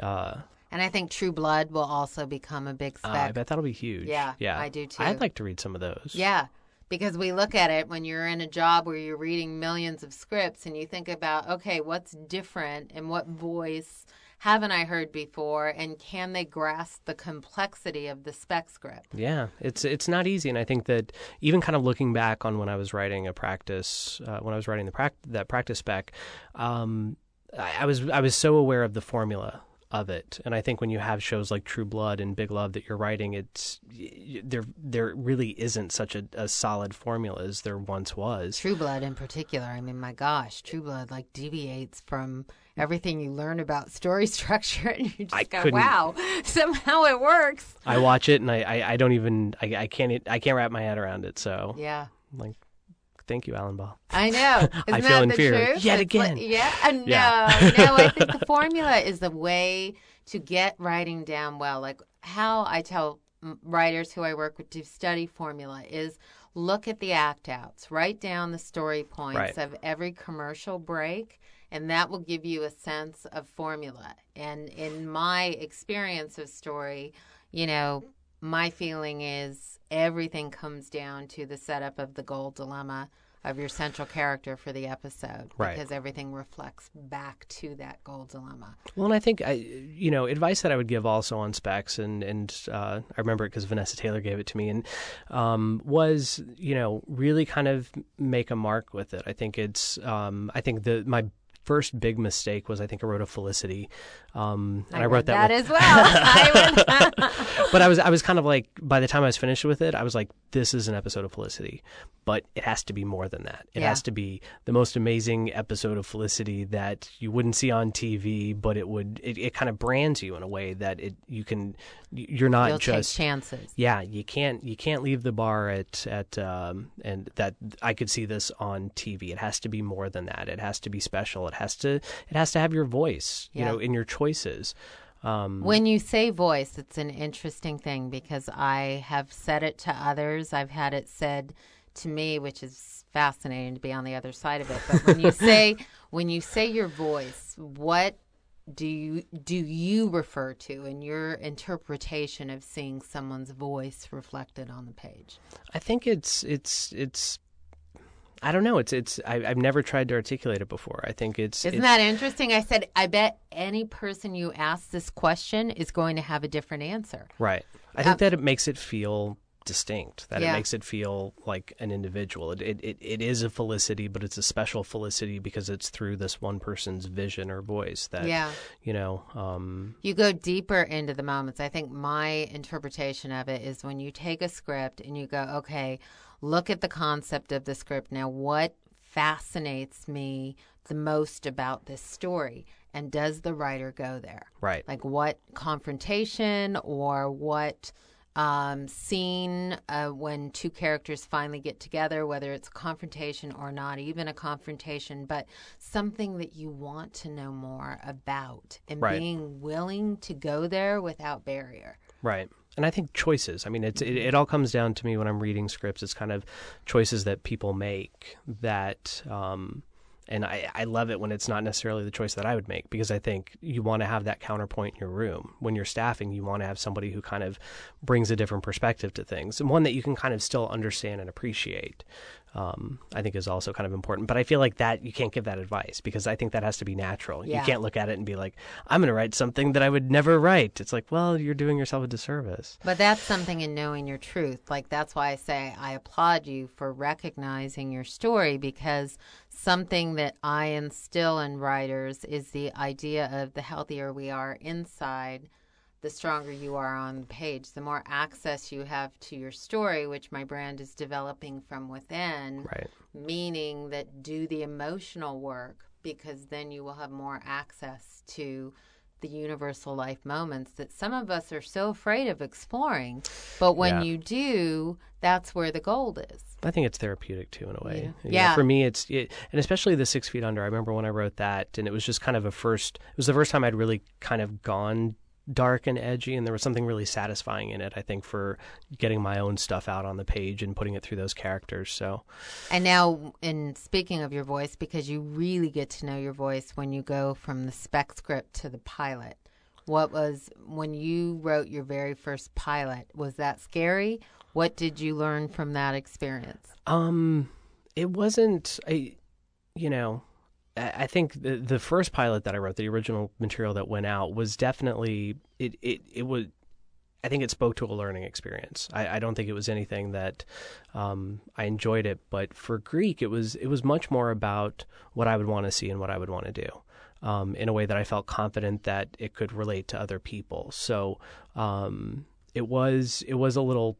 Uh, And I think True Blood will also become a big spec. I bet that'll be huge. Yeah, yeah, I do too. I'd like to read some of those. Yeah, because we look at it when you're in a job where you're reading millions of scripts and you think about, okay, what's different and what voice haven't I heard before and can they grasp the complexity of the spec script? Yeah, it's it's not easy, and I think that even kind of looking back on when I was writing a practice, uh, when I was writing the prac- that practice spec, um, I, I was I was so aware of the formula of it, and I think when you have shows like True Blood and Big Love that you're writing, it's there there really isn't such a, a solid formula as there once was. True Blood in particular, I mean, my gosh, True Blood like deviates from everything you learn about story structure and you just I go, wow, somehow it works. I watch it and I, I, I don't even I, I can't I can't wrap my head around it. So Yeah. like, thank you, Alan Ball. I know. Isn't I feel that the inferior. truth? Yet It's like- again. yeah. uh, No, Yeah. no. I think the formula is the way to get writing down well. Like how I tell writers who I work with to study formula is look at the act outs, write down the story points Right. of every commercial break, and that will give you a sense of formula. And in my experience of story, you know, my feeling is everything comes down to the setup of the gold dilemma of your central character for the episode Right. because everything reflects back to that gold dilemma. Well, and I think I, you know, advice that I would give also on specs, and and uh, I remember it because Vanessa Taylor gave it to me, and um, was you know really kind of make a mark with it. I think it's, um, I think the my first big mistake was I think I wrote a Felicity, um, and I, wrote that, with- as well. I but I was I was kind of like by the time I was finished with it, I was like, this is an episode of Felicity, but it has to be more than that. It Yeah. has to be the most amazing episode of Felicity that you wouldn't see on TV, but it would it, it kind of brands you in a way that it you can you're not You'll just chances. yeah you can't you can't leave the bar at at um, and that I could see this on TV. It has to be more than that. It has to be special. It has to it has to have your voice, you know, in your choices. Um, When you say voice, it's an interesting thing because I have said it to others. I've had it said to me, which is fascinating to be on the other side of it. But when you say when you say your voice, what do you do you refer to in your interpretation of seeing someone's voice reflected on the page? I think it's it's it's. I don't know. It's it's. I, I've never tried to articulate it before. I think it's. Isn't it's- that interesting? I said, I bet any person you ask this question is going to have a different answer. right? I think that it makes it feel distinct. That Yeah. it makes it feel like an individual. It, it it it is a felicity, but it's a special felicity because it's through this one person's vision or voice. That Yeah. you know. Um, You go deeper into the moments. I think my interpretation of it is when you take a script and you go, okay, look at the concept of the script. Now, what fascinates me the most about this story? And does the writer go there? right. Like what confrontation or what um, scene uh, when two characters finally get together, whether it's a confrontation or not even a confrontation, but something that you want to know more about and Right. being willing to go there without barrier. Right. And I think choices. I mean, it's it, it all comes down to me when I'm reading scripts. It's kind of choices that people make that, um, and I, I love it when it's not necessarily the choice that I would make because I think you want to have that counterpoint in your room. When you're staffing, you want to have somebody who kind of brings a different perspective to things and one that you can kind of still understand and appreciate. Um, I think is also kind of important. But I feel like that you can't give that advice because I think that has to be natural. Yeah. You can't look at it and be like, I'm going to write something that I would never write. It's like, well, you're doing yourself a disservice. But that's something in knowing your truth. Like that's why I say I applaud you for recognizing your story because something that I instill in writers is the idea of the healthier we are inside, the stronger you are on the page. The more access you have to your story, which my brand is developing from within, Right. meaning that do the emotional work because then you will have more access to the universal life moments that some of us are so afraid of exploring. But when Yeah. you do, that's where the gold is. I think it's therapeutic too, in a way. Yeah. You know, for me, it's it, and especially the Six Feet Under. I remember when I wrote that, and it was just kind of a first. It was the first time I'd really kind of gone dark and edgy, and there was something really satisfying in it. I think for getting my own stuff out on the page and putting it through those characters. So And now, in speaking of your voice, because you really get to know your voice when you go from the spec script to the pilot. What was when you wrote your very first pilot? Was that scary? What did you learn from that experience? Um, it wasn't. I, you know, I think the the first pilot that I wrote, the original material that went out, was definitely it. It it was. I think it spoke to a learning experience. I, I don't think it was anything that um, I enjoyed it, but for Greek, it was it was much more about what I would want to see and what I would want to do. Um, in a way that I felt confident that it could relate to other people. So um, it was it was a little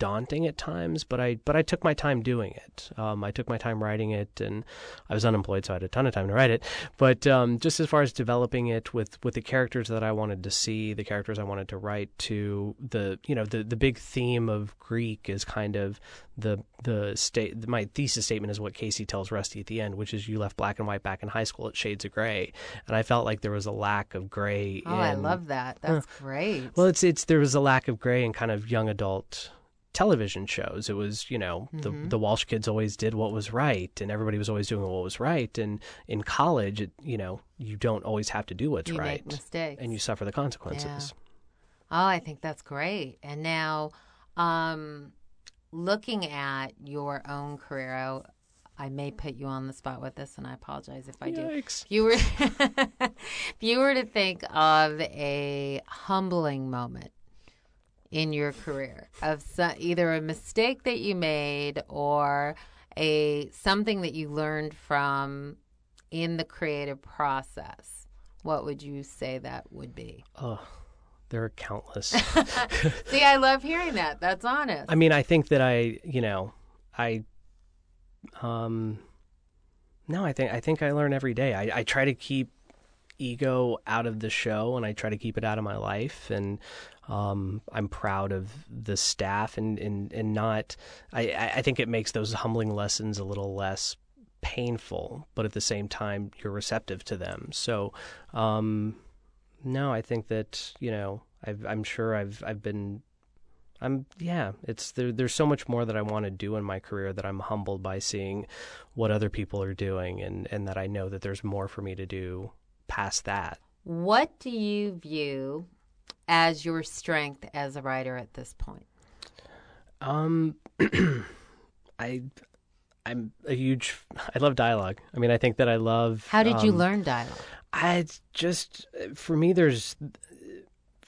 daunting at times, but I but I took my time doing it. Um, I took my time writing it, and I was unemployed, so I had a ton of time to write it. But um, just as far as developing it with with the characters that I wanted to see, the characters I wanted to write to, the you know the the big theme of Greek is kind of the the state. My thesis statement is what Casey tells Rusty at the end, which is you left black and white back in high school. It's shades of gray, and I felt like there was a lack of gray. Oh, I love that. That's great. well, it's it's there was a lack of gray in kind of young adult television shows. It was you know the Mm-hmm. the Walsh kids always did what was right, and everybody was always doing what was right. And in college, it, you know you don't always have to do what's you right, make mistakes. and you suffer the consequences. Oh, I think that's great. And now, um, looking at your own career, I, I may put you on the spot with this, and I apologize if I Yikes. do. If you were, if you were to think of a humbling moment in your career of so, either a mistake that you made or a something that you learned from in the creative process, what would you say that would be? Oh, there are countless. See, I love hearing that. That's honest. I mean, I think that I, you know, I, um, no, I think I think I learn every day. I, I try to keep ego out of the show, and I try to keep it out of my life. And um, I'm proud of the staff, and and and not. I I think it makes those humbling lessons a little less painful, but at the same time, you're receptive to them. So, um, no, I think that you know, I've, I'm sure I've I've been I'm yeah, it's there, there's so much more that I want to do in my career that I'm humbled by seeing what other people are doing and and that I know that there's more for me to do past that. What do you view as your strength as a writer at this point? Um I I'm a huge I love dialogue. I mean, I think that I love How did you um, learn dialogue? I just for me there's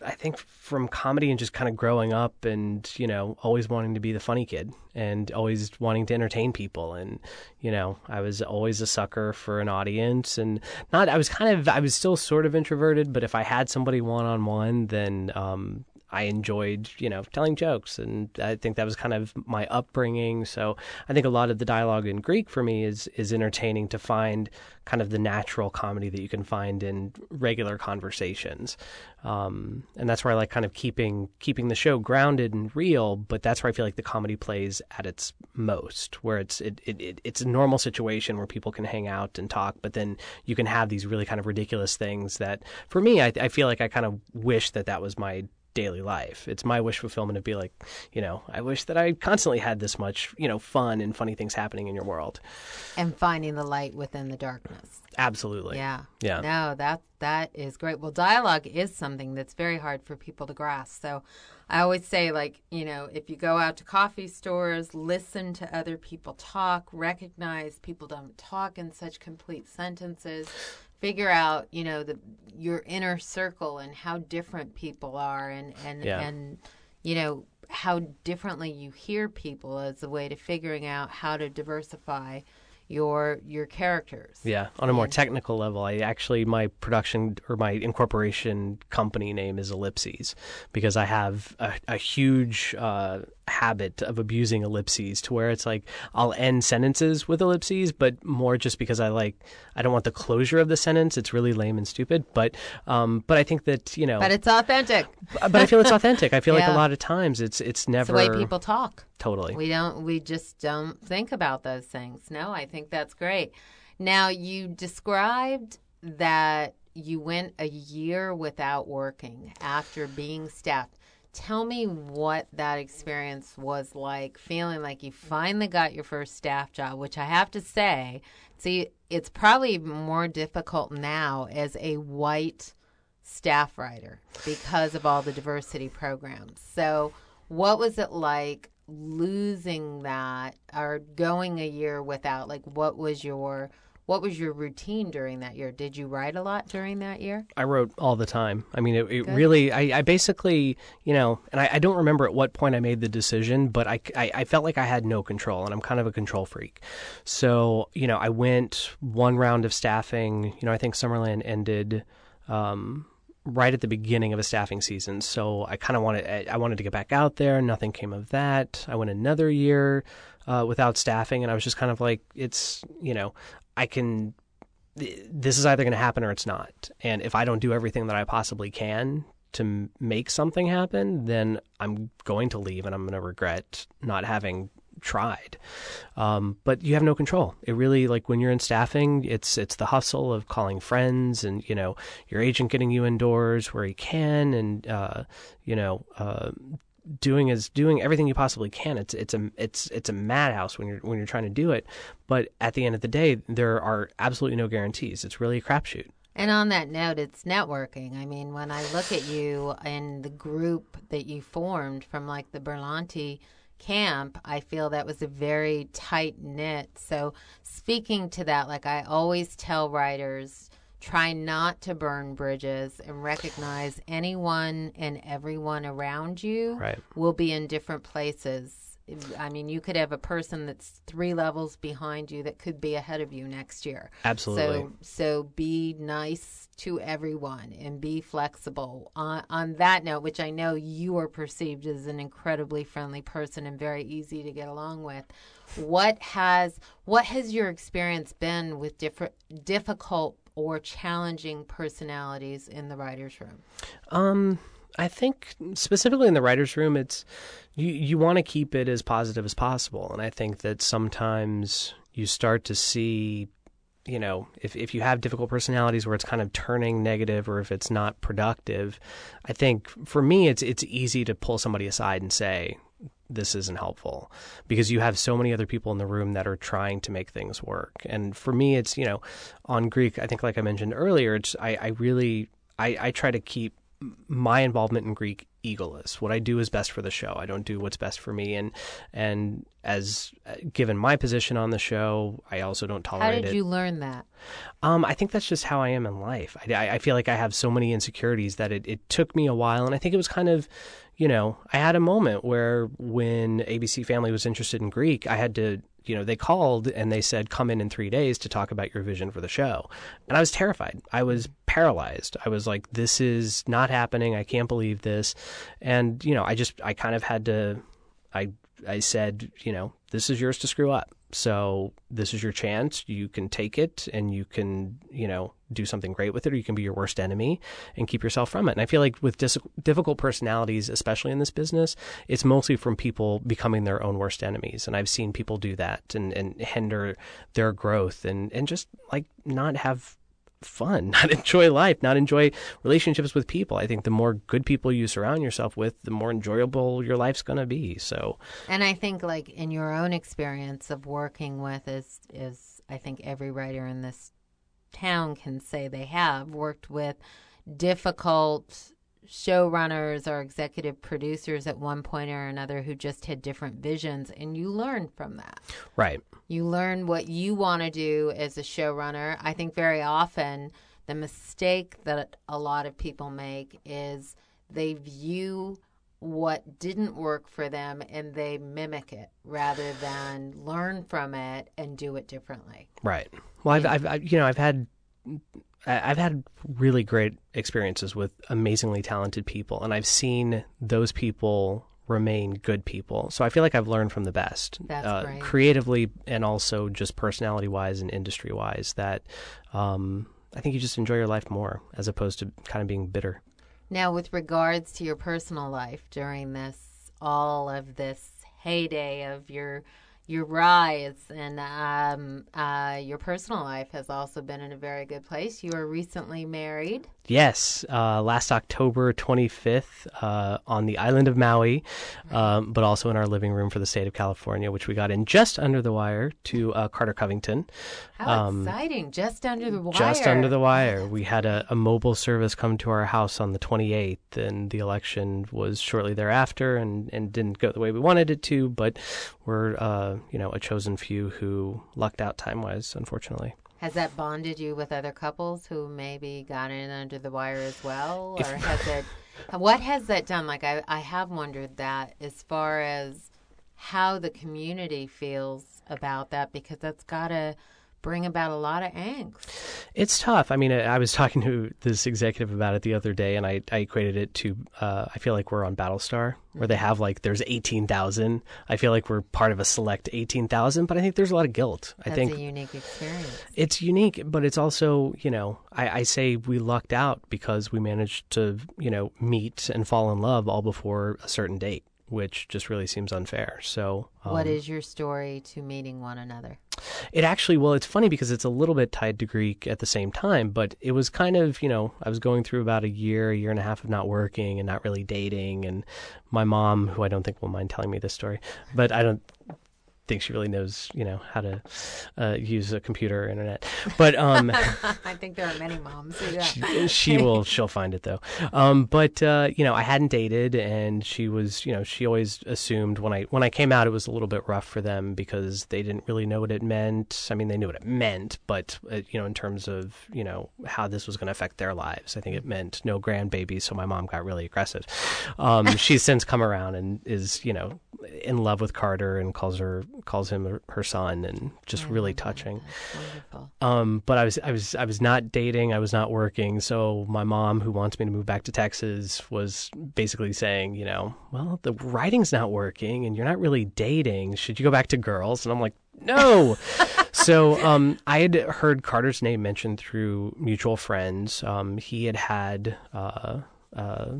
I think from comedy and just kind of growing up and you know always wanting to be the funny kid and always wanting to entertain people and you know I was always a sucker for an audience and not I was kind of I was still sort of introverted but if I had somebody one on one then um I enjoyed, you know, telling jokes, and I think that was kind of my upbringing. So I think a lot of the dialogue in Greek for me is is entertaining to find kind of the natural comedy that you can find in regular conversations, um, and that's where I like kind of keeping keeping the show grounded and real. But that's where I feel like the comedy plays at its most, where it's it, it, it it's a normal situation where people can hang out and talk, but then you can have these really kind of ridiculous things that, for me, I, I feel like I kind of wish that that was my daily life. It's my wish fulfillment to be like, you know, I wish that I constantly had this much, you know, fun and funny things happening in your world. And finding the light within the darkness. Absolutely. Yeah. Yeah. No, that that is great. Well, dialogue is something that's very hard for people to grasp. So I always say like, you know, if you go out to coffee stores, listen to other people talk, recognize people don't talk in such complete sentences figure out you know the your inner circle and how different people are and and Yeah. and you know how differently you hear people as a way to figuring out how to diversify your your characters Yeah, on a more technical level, I actually my production or my incorporation company name is Ellipses because I have a, a huge uh, habit of abusing ellipses to where it's like I'll end sentences with ellipses, but more just because I like I don't want the closure of the sentence. It's really lame and stupid, but um, but I think that you know, but it's authentic but I feel it's authentic. I feel like a lot of times it's it's it's never the way people talk totally. We don't we just don't think about those things. No, I think that's great. Now you described that you went a year without working after being staffed. Tell me what that experience was like, feeling like you finally got your first staff job, which I have to say, see, it's probably more difficult now as a white staff writer because of all the diversity programs. So, what was it like losing that or going a year without like what was your what was your routine during that year? Did you write a lot during that year? I wrote all the time. I mean, it, it really, I, I basically, you know, and I, I don't remember at what point I made the decision, but I, I, I felt like I had no control, and I'm kind of a control freak. So, you know, I went one round of staffing. You know, I think Summerland ended um, right at the beginning of a staffing season. So I kind of wanted, I- wanted to get back out there. Nothing came of that. I went another year uh, without staffing, and I was just kind of like, it's, you know, I can this is either going to happen or it's not. And if I don't do everything that I possibly can to make something happen, then I'm going to leave and I'm going to regret not having tried. Um, but you have no control. It really like when you're in staffing, it's it's the hustle of calling friends and you know your agent getting you indoors where he can and uh, you know. Uh, doing is doing everything you possibly can. It's it's a it's it's a madhouse when you're when you're trying to do it. But at the end of the day, there are absolutely no guarantees. It's really a crapshoot. And on that note, it's networking. I mean, when I look at you and the group that you formed from like the Berlanti camp, I feel that was a very tight knit. So, speaking to that, like I always tell writers, try not to burn bridges and recognize anyone and everyone around you Right. will be in different places. I mean, you could have a person that's three levels behind you that could be ahead of you next year. Absolutely. So, so be nice to everyone and be flexible. On, on that note, which I know you are perceived as an incredibly friendly person and very easy to get along with, what has what has your experience been with different difficult or challenging personalities in the writers' room? Um, I think specifically in the writers' room, it's you you want to keep it as positive as possible, and I think that sometimes you start to see, you know, if if you have difficult personalities where it's kind of turning negative or if it's not productive, I think for me it's it's easy to pull somebody aside and say. This isn't helpful because you have so many other people in the room that are trying to make things work. And for me, it's, you know, on Greek, I think, like I mentioned earlier, it's, I, I really, I, I try to keep my involvement in Greek egoless. What I do is best for the show. I don't do what's best for me. And and as uh, given my position on the show, I also don't tolerate it. How did it. you learn that? Um, I think that's just how I am in life. I, I- I feel like I have so many insecurities that it, it took me a while, and I think it was kind of, you know, I had a moment where when ABC Family was interested in Greek, I had to, you know, they called and they said, come in in three days to talk about your vision for the show, and I was terrified. I was paralyzed. I was like, this is not happening. I can't believe this, and you know, I just, I kind of had to, I, I said, you know, this is yours to screw up. So this is your chance. You can take it and you can, you know, do something great with it, or you can be your worst enemy and keep yourself from it. And I feel like with dis- difficult personalities, especially in this business, it's mostly from people becoming their own worst enemies. And I've seen people do that and, and hinder their growth and, and just like not have fun, not enjoy life, not enjoy relationships with people. I think the more good people you surround yourself with, the more enjoyable your life's going to be. So, And I think, like in your own experience of working with, is is I think every writer in this town can say they have worked with difficult showrunners or executive producers at one point or another who just had different visions, and you learn from that. right. You learn what you want to do as a showrunner. I think very often the mistake that a lot of people make is they view what didn't work for them and they mimic it rather than learn from it and do it differently. Right. Well, I've, I've, I've you know, I've had, I've had really great experiences with amazingly talented people, and I've seen those people remain good people. So I feel like I've learned from the best, That's uh, creatively and also just personality wise and industry wise. That um, I think you just enjoy your life more as opposed to kind of being bitter. Now, with regards to your personal life during this, all of this heyday of your your rise and um, uh, your personal life has also been in a very good place. You are recently married. Yes, uh, last October 25th uh, on the island of Maui, um, but also in our living room for the state of California, which we got in just under the wire to uh, Carter Covington. How exciting! Just under the wire. Um, Just under the wire. We had a, a mobile service come to our house on the 28th, and the election was shortly thereafter and, and didn't go the way we wanted it to, but we're, uh, you know, a chosen few who lucked out time wise, unfortunately. Has that bonded you with other couples who maybe got in under the wire as well, or has it? What has that done? Like I, I have wondered that as far as how the community feels about that, because that's got to bring about a lot of angst. It's tough. I mean, I was talking to this executive about it the other day, and I, I equated it to uh, I feel like we're on Battlestar, where they have like there's eighteen thousand. I feel like we're part of a select eighteen thousand, but I think there's a lot of guilt. I think a unique experience. it's unique, but it's also you know I, I say we lucked out because we managed to you know meet and fall in love all before a certain date, which just really seems unfair. So um, what is your story to meeting one another? it actually, well, it's funny because it's a little bit tied to Greek at the same time, but it was kind of, you know, I was going through about a year, a year and a half of not working and not really dating. And my mom, who I don't think will mind telling me this story, but I don't think she really knows, you know, how to uh, use a computer or internet. But um, I think there are many moms who she, she will. She'll find it though. Um, but uh, you know, I hadn't dated, and she was. You know, she always assumed when I when I came out, it was a little bit rough for them because they didn't really know what it meant. I mean, they knew what it meant, but uh, you know, in terms of you know how this was going to affect their lives, I think it meant no grandbabies. So my mom got really aggressive. Um, she's since come around and is you know in love with Carter and calls her calls him her, her son, and just really touching. Um, but I was I was I was not dating. I was not working. So my mom, who wants me to move back to Texas, was basically saying, you know, well, the writing's not working, and you're not really dating. Should you go back to girls? And I'm like, no. so um, I had heard Carter's name mentioned through mutual friends. Um, he had had. Uh, uh,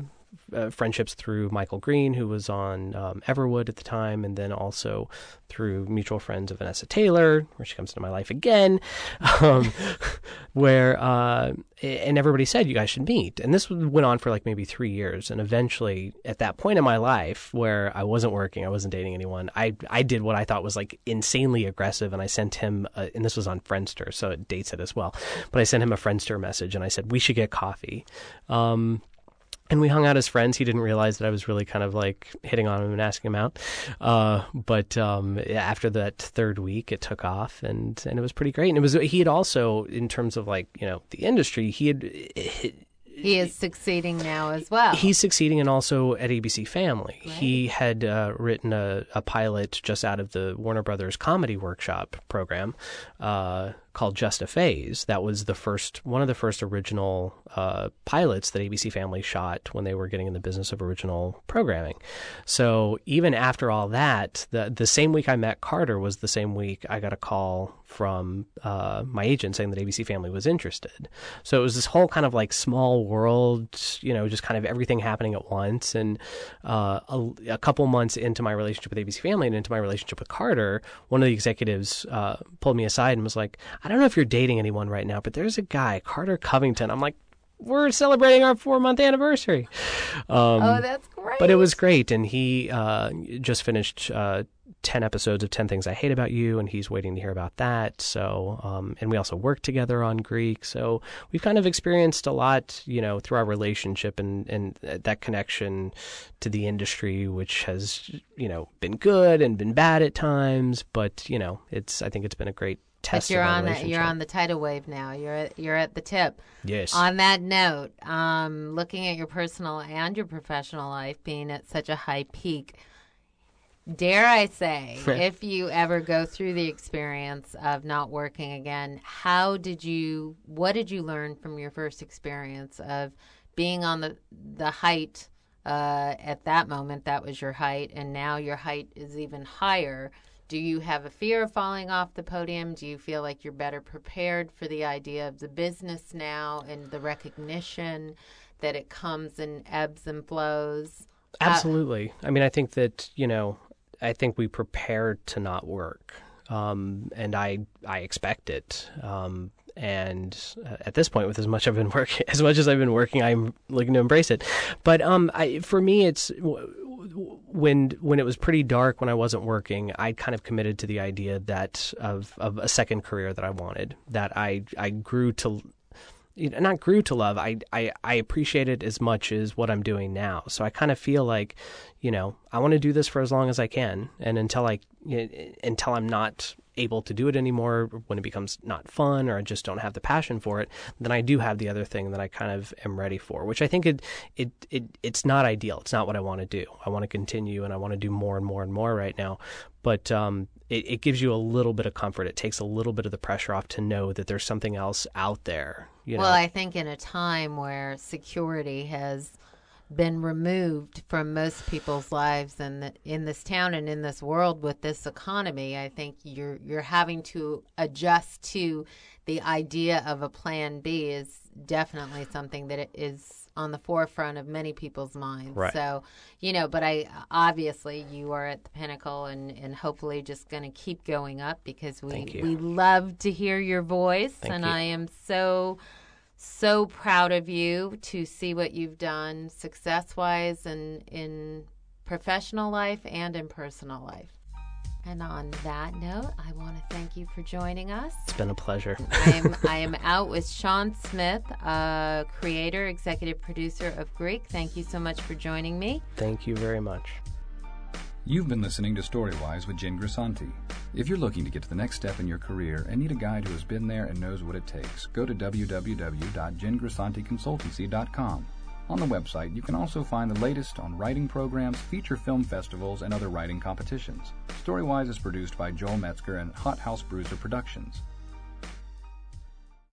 uh, friendships through Michael Green, who was on um, Everwood at the time, and then also through mutual friends of Vanessa Taylor, where she comes into my life again, um, where uh, and everybody said you guys should meet, and this went on for like maybe three years, and eventually at that point in my life where I wasn't working, I wasn't dating anyone, I I did what I thought was like insanely aggressive, and I sent him, a, and this was on Friendster, so it dates it as well, but I sent him a Friendster message, and I said we should get coffee. Um, and we hung out as friends. He didn't realize that I was really kind of like hitting on him and asking him out. Uh, but um, after that third week, it took off, and and it was pretty great. And it was he had also, in terms of like you know the industry, he had. He is succeeding now as well. He's succeeding and also at ABC Family. Right. He had uh, written a, a pilot just out of the Warner Brothers Comedy Workshop program uh, called Just a Phase. That was the first, one of the first original uh, pilots that ABC Family shot when they were getting in the business of original programming. So even after all that, the the same week I met Carter was the same week I got a call from uh, my agent saying that ABC Family was interested. So it was this whole kind of like small world, you know, just kind of everything happening at once. And uh, a, a couple months into my relationship with ABC Family and into my relationship with Carter, one of the executives uh, pulled me aside and was like, I don't know if you're dating anyone right now, but there's a guy, Carter Covington. I'm like, we're celebrating our four month anniversary. Um, oh, that's great. but it was great, and he uh, just finished uh, ten episodes of Ten Things I Hate About You, and he's waiting to hear about that. So, um, and we also worked together on Greek, so we've kind of experienced a lot, you know, through our relationship and and that connection to the industry, which has you know been good and been bad at times, but you know, it's I think it's been a great test. But you're on the, you're on the tidal wave now. You're at, you're at the tip. yes. On that note, um, looking at your personal and your professional life being at such a high peak, dare I say, if you ever go through the experience of not working again, how did you? What did you learn from your first experience of being on the the height? Uh, at that moment, that was your height, and now your height is even higher. Do you have a fear of falling off the podium? Do you feel like you're better prepared for the idea of the business now and the recognition that it comes in ebbs and flows? Absolutely. I mean, I think that you know, I think we prepared to not work, um, and I I expect it. Um, and uh, at this point, with as much I've been working, as much as I've been working, I'm looking to embrace it. But um, I, for me, it's when when it was pretty dark when I wasn't working, I kind of committed to the idea that of of a second career that I wanted. That I I grew to not grew to love. I, I I appreciate it as much as what I'm doing now. So I kind of feel like, you know, I want to do this for as long as I can, and until I until I'm not able to do it anymore, when it becomes not fun or I just don't have the passion for it, then I do have the other thing that I kind of am ready for. Which I think it it, it it's not ideal. It's not what I want to do. I want to continue and I want to do more and more and more right now. But um, it, it gives you a little bit of comfort. It takes a little bit of the pressure off to know that there's something else out there. You know? Well, I think in a time where security has been removed from most people's lives in in this town and in this world with this economy, I think you're you're having to adjust to the idea of a plan B is definitely something that is on the forefront of many people's minds. Right. So, you know, but I obviously you are at the pinnacle and and hopefully just going to keep going up because we we love to hear your voice Thank and you. I am so so proud of you to see what you've done success wise and in professional life and in personal life. And on that note, I want to thank you for joining us. It's been a pleasure. I'm, I am out with Sean Smith, uh, creator, executive producer of Greek. Thank you so much for joining me. Thank you very much. You've been listening to Storywise with Jen Grisanti. If you're looking to get to the next step in your career and need a guide who has been there and knows what it takes, go to www.jengrisanticonsultancy.com. On the website, you can also find the latest on writing programs, feature film festivals, and other writing competitions. Storywise is produced by Joel Metzger and Hot House Bruiser Productions.